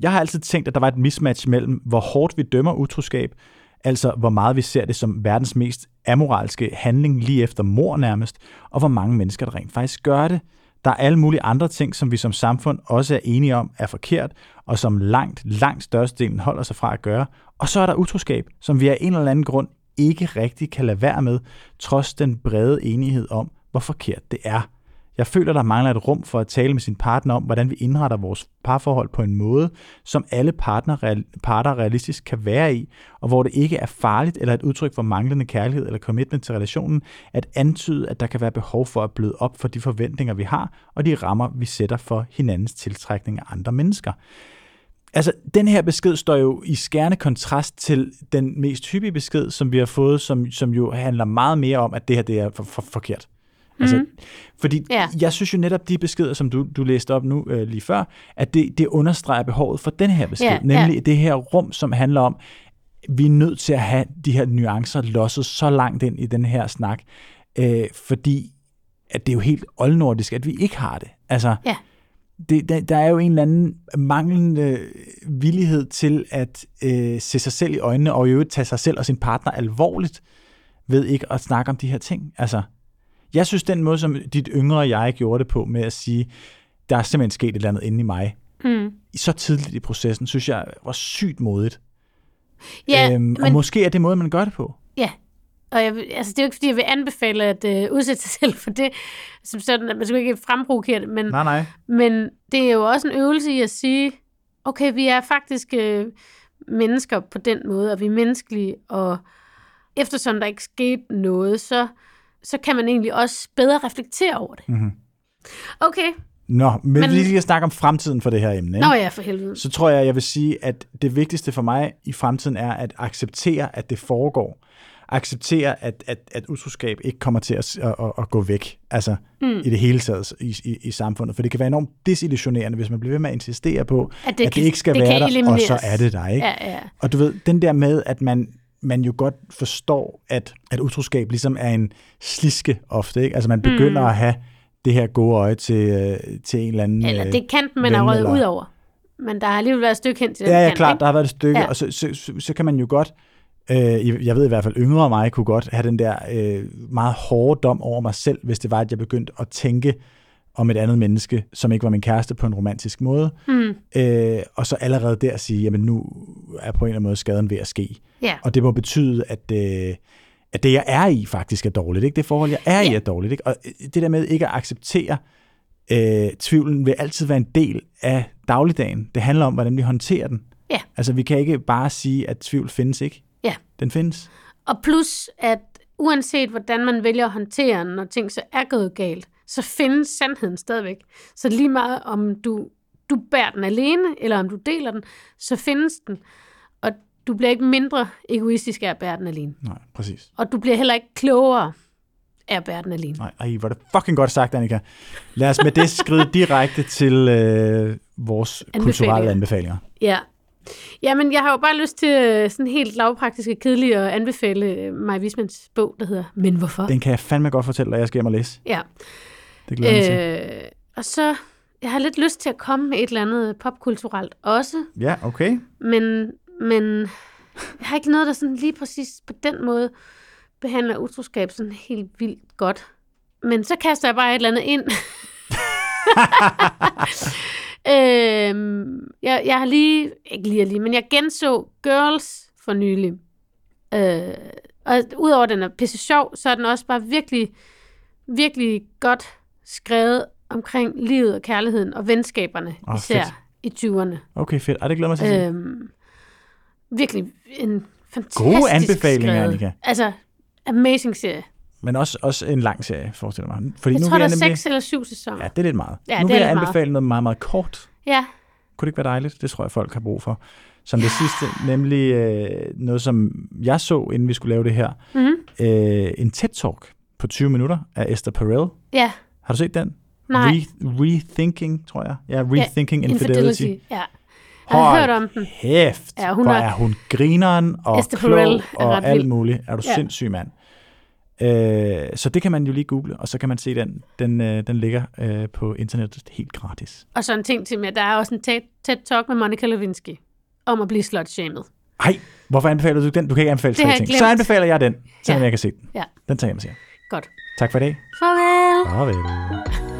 Jeg har altid tænkt, at der var et mismatch mellem, hvor hårdt vi dømmer utroskab, altså hvor meget vi ser det som verdens mest amoralske handling lige efter mor nærmest, og hvor mange mennesker, der rent faktisk gør det. Der er alle mulige andre ting, som vi som samfund også er enige om er forkert, og som langt, langt størstedelen holder sig fra at gøre. Og så er der utroskab, som vi af en eller anden grund ikke rigtig kan lade være med, trods den brede enighed om, hvor forkert det er. Jeg føler, der mangler et rum for at tale med sin partner om, hvordan vi indretter vores parforhold på en måde, som alle partner, real, parter realistisk kan være i, og hvor det ikke er farligt eller et udtryk for manglende kærlighed eller commitment til relationen, at antyde, at der kan være behov for at bløde op for de forventninger, vi har, og de rammer, vi sætter for hinandens tiltrækning af andre mennesker. Altså, den her besked står jo i skærende kontrast til den mest hyppige besked, som vi har fået, som, som jo handler meget mere om, at det her det er for, for, forkert. Altså, Mhm. fordi Ja. jeg synes jo netop, de beskeder, som du, du læste op nu øh, lige før, at det, det understreger behovet for den her besked. Ja, nemlig det her rum, som handler om, vi er nødt til at have de her nuancer losset så langt ind i den her snak, øh, fordi at det er jo helt oldnordisk, at vi ikke har det. Altså, Ja. det, der, der er jo en eller anden manglende villighed til at øh, se sig selv i øjnene, og i øvrigt tage sig selv og sin partner alvorligt, ved ikke at snakke om de her ting. Altså, jeg synes, den måde, som dit yngre jeg gjorde det på, med at sige, der er simpelthen sket et eller andet inde i mig, Mm. så tidligt i processen, synes jeg var sygt modigt. Ja, øhm, men, Og måske er det måde, man gør det på. ja. Og jeg, altså, det er jo ikke, fordi jeg vil anbefale at øh, udsætte sig selv for det, som sådan, at man skal ikke fremprovokere det, men, Nej, nej. men det er jo også en øvelse i at sige, okay, vi er faktisk øh, mennesker på den måde, og vi er menneskelige, og eftersom der ikke skete noget, så, så kan man egentlig også bedre reflektere over det. Mm-hmm. Okay, Nå, men, Men- vi skal snakke om fremtiden for det her emne. ikke? nå ja, for helvede. så tror jeg, jeg vil sige, at det vigtigste for mig i fremtiden er at acceptere, at det foregår. Acceptere, at, at, at utroskab ikke kommer til at, at, at, gå væk, altså mm. i det hele taget i, i, i samfundet. For det kan være enormt desillusionerende, hvis man bliver ved med at insistere på, at det, at det ikke skal det være kan der, og så er det der. Ikke? Ja, ja. Og du ved, den der med, at man, man jo godt forstår, at, at utroskab ligesom er en sliske ofte. Ikke? Altså man begynder mm. at have det her gode øje til, øh, til en eller anden... Eller øh, det kan man have røget ud over. Men der har alligevel været et stykke hen til den Ja, ja, kant, klart, ikke? der har været et stykke, Ja. ja. og så, så, så, så kan man jo godt, øh, jeg ved i hvert fald yngre mig, kunne godt have den der øh, meget hårde dom over mig selv, hvis det var, at jeg begyndte at tænke om et andet menneske, som ikke var min kæreste på en romantisk måde, Mm, øh, og så allerede der sige, jamen nu er på en eller anden måde skaden ved at ske. ja. Og det må betyde, at, øh, at det, jeg er i, faktisk er dårligt. Ikke? Det forhold, jeg er i, Ja. er dårligt. Ikke? Og øh, det der med ikke at acceptere øh, tvivlen, vil altid være en del af dagligdagen. Det handler om, hvordan vi håndterer den. Ja. Altså, vi kan ikke bare sige, at tvivl findes ikke. Ja. Den findes. Og plus, at uanset hvordan man vælger at håndtere den, når ting så er gået galt, så findes sandheden stadigvæk. Så lige meget om du, du bærer den alene, eller om du deler den, så findes den. Og du bliver ikke mindre egoistisk af at bære den alene. Nej, præcis. Og du bliver heller ikke klogere af at bære den alene. Nej, ej, hvor er det fucking godt sagt, Annika. Lad os med det skride direkte til øh, vores Anbefalinger. kulturelle anbefalinger. Ja. Jamen, jeg har jo bare lyst til øh, sådan helt lavpraktisk og kedeligt at anbefale øh, Maja Wismans bog, der hedder Men hvorfor? Den kan jeg fandme godt fortælle dig, jeg skal hjem og læse. Ja. Det glæder jeg mig til. Øh, og så, jeg har lidt lyst til at komme med et eller andet popkulturelt også, Ja, okay. men, men jeg har ikke noget, der sådan lige præcis på den måde behandler utroskab sådan helt vildt godt. Men så kaster jeg bare et eller andet ind. øhm, jeg, jeg har lige, ikke lige, lige, men jeg genså Girls for nylig. Øh, og udover at den er pisse sjov, så er den også bare virkelig, virkelig godt skrevet omkring livet og kærligheden og venskaberne, oh, især fedt. i 20'erne. Okay, fedt. Ej, det glæder mig til at. Øhm, virkelig en fantastisk Gode anbefalinger, skrevet. Annika. Altså, amazing serie. Men også, også en lang serie, forestiller mig. Fordi Jeg nu tror, der er seks eller syv sæsoner. Ja, det er lidt meget. Ja, nu vil jeg lidt meget. anbefale noget meget, meget kort. Ja, Kunne det ikke være dejligt? Det tror jeg, folk har brug for. Som det sidste, nemlig øh, noget, som jeg så, inden vi skulle lave det her. mm-hmm. Øh, en TED-talk på 20 minutter af Esther Perel. ja. Har du set den? Nej. Re- rethinking, tror jeg. Ja, Rethinking Infidelity. Infidelity. Ja. Jeg har hørt om den. Kæft, Ja, hun hvor er- er hun grineren og Esther klog og alt vild. muligt. Er du Ja. sindssyg, mand. Øh, så det kan man jo lige google, og så kan man se den. Den, øh, den ligger øh, på internettet helt gratis. Og så en ting til med, der er også en tæt, tæt talk med Monica Lewinsky om at blive slut-shamed. Ej, hvorfor anbefaler du den? Du kan ikke anbefale Det tre ting. Så anbefaler jeg den, selvom Ja. jeg kan se den. Ja. Den tager jeg med sig. Godt. Tak for i dag. Farvel. Farvel.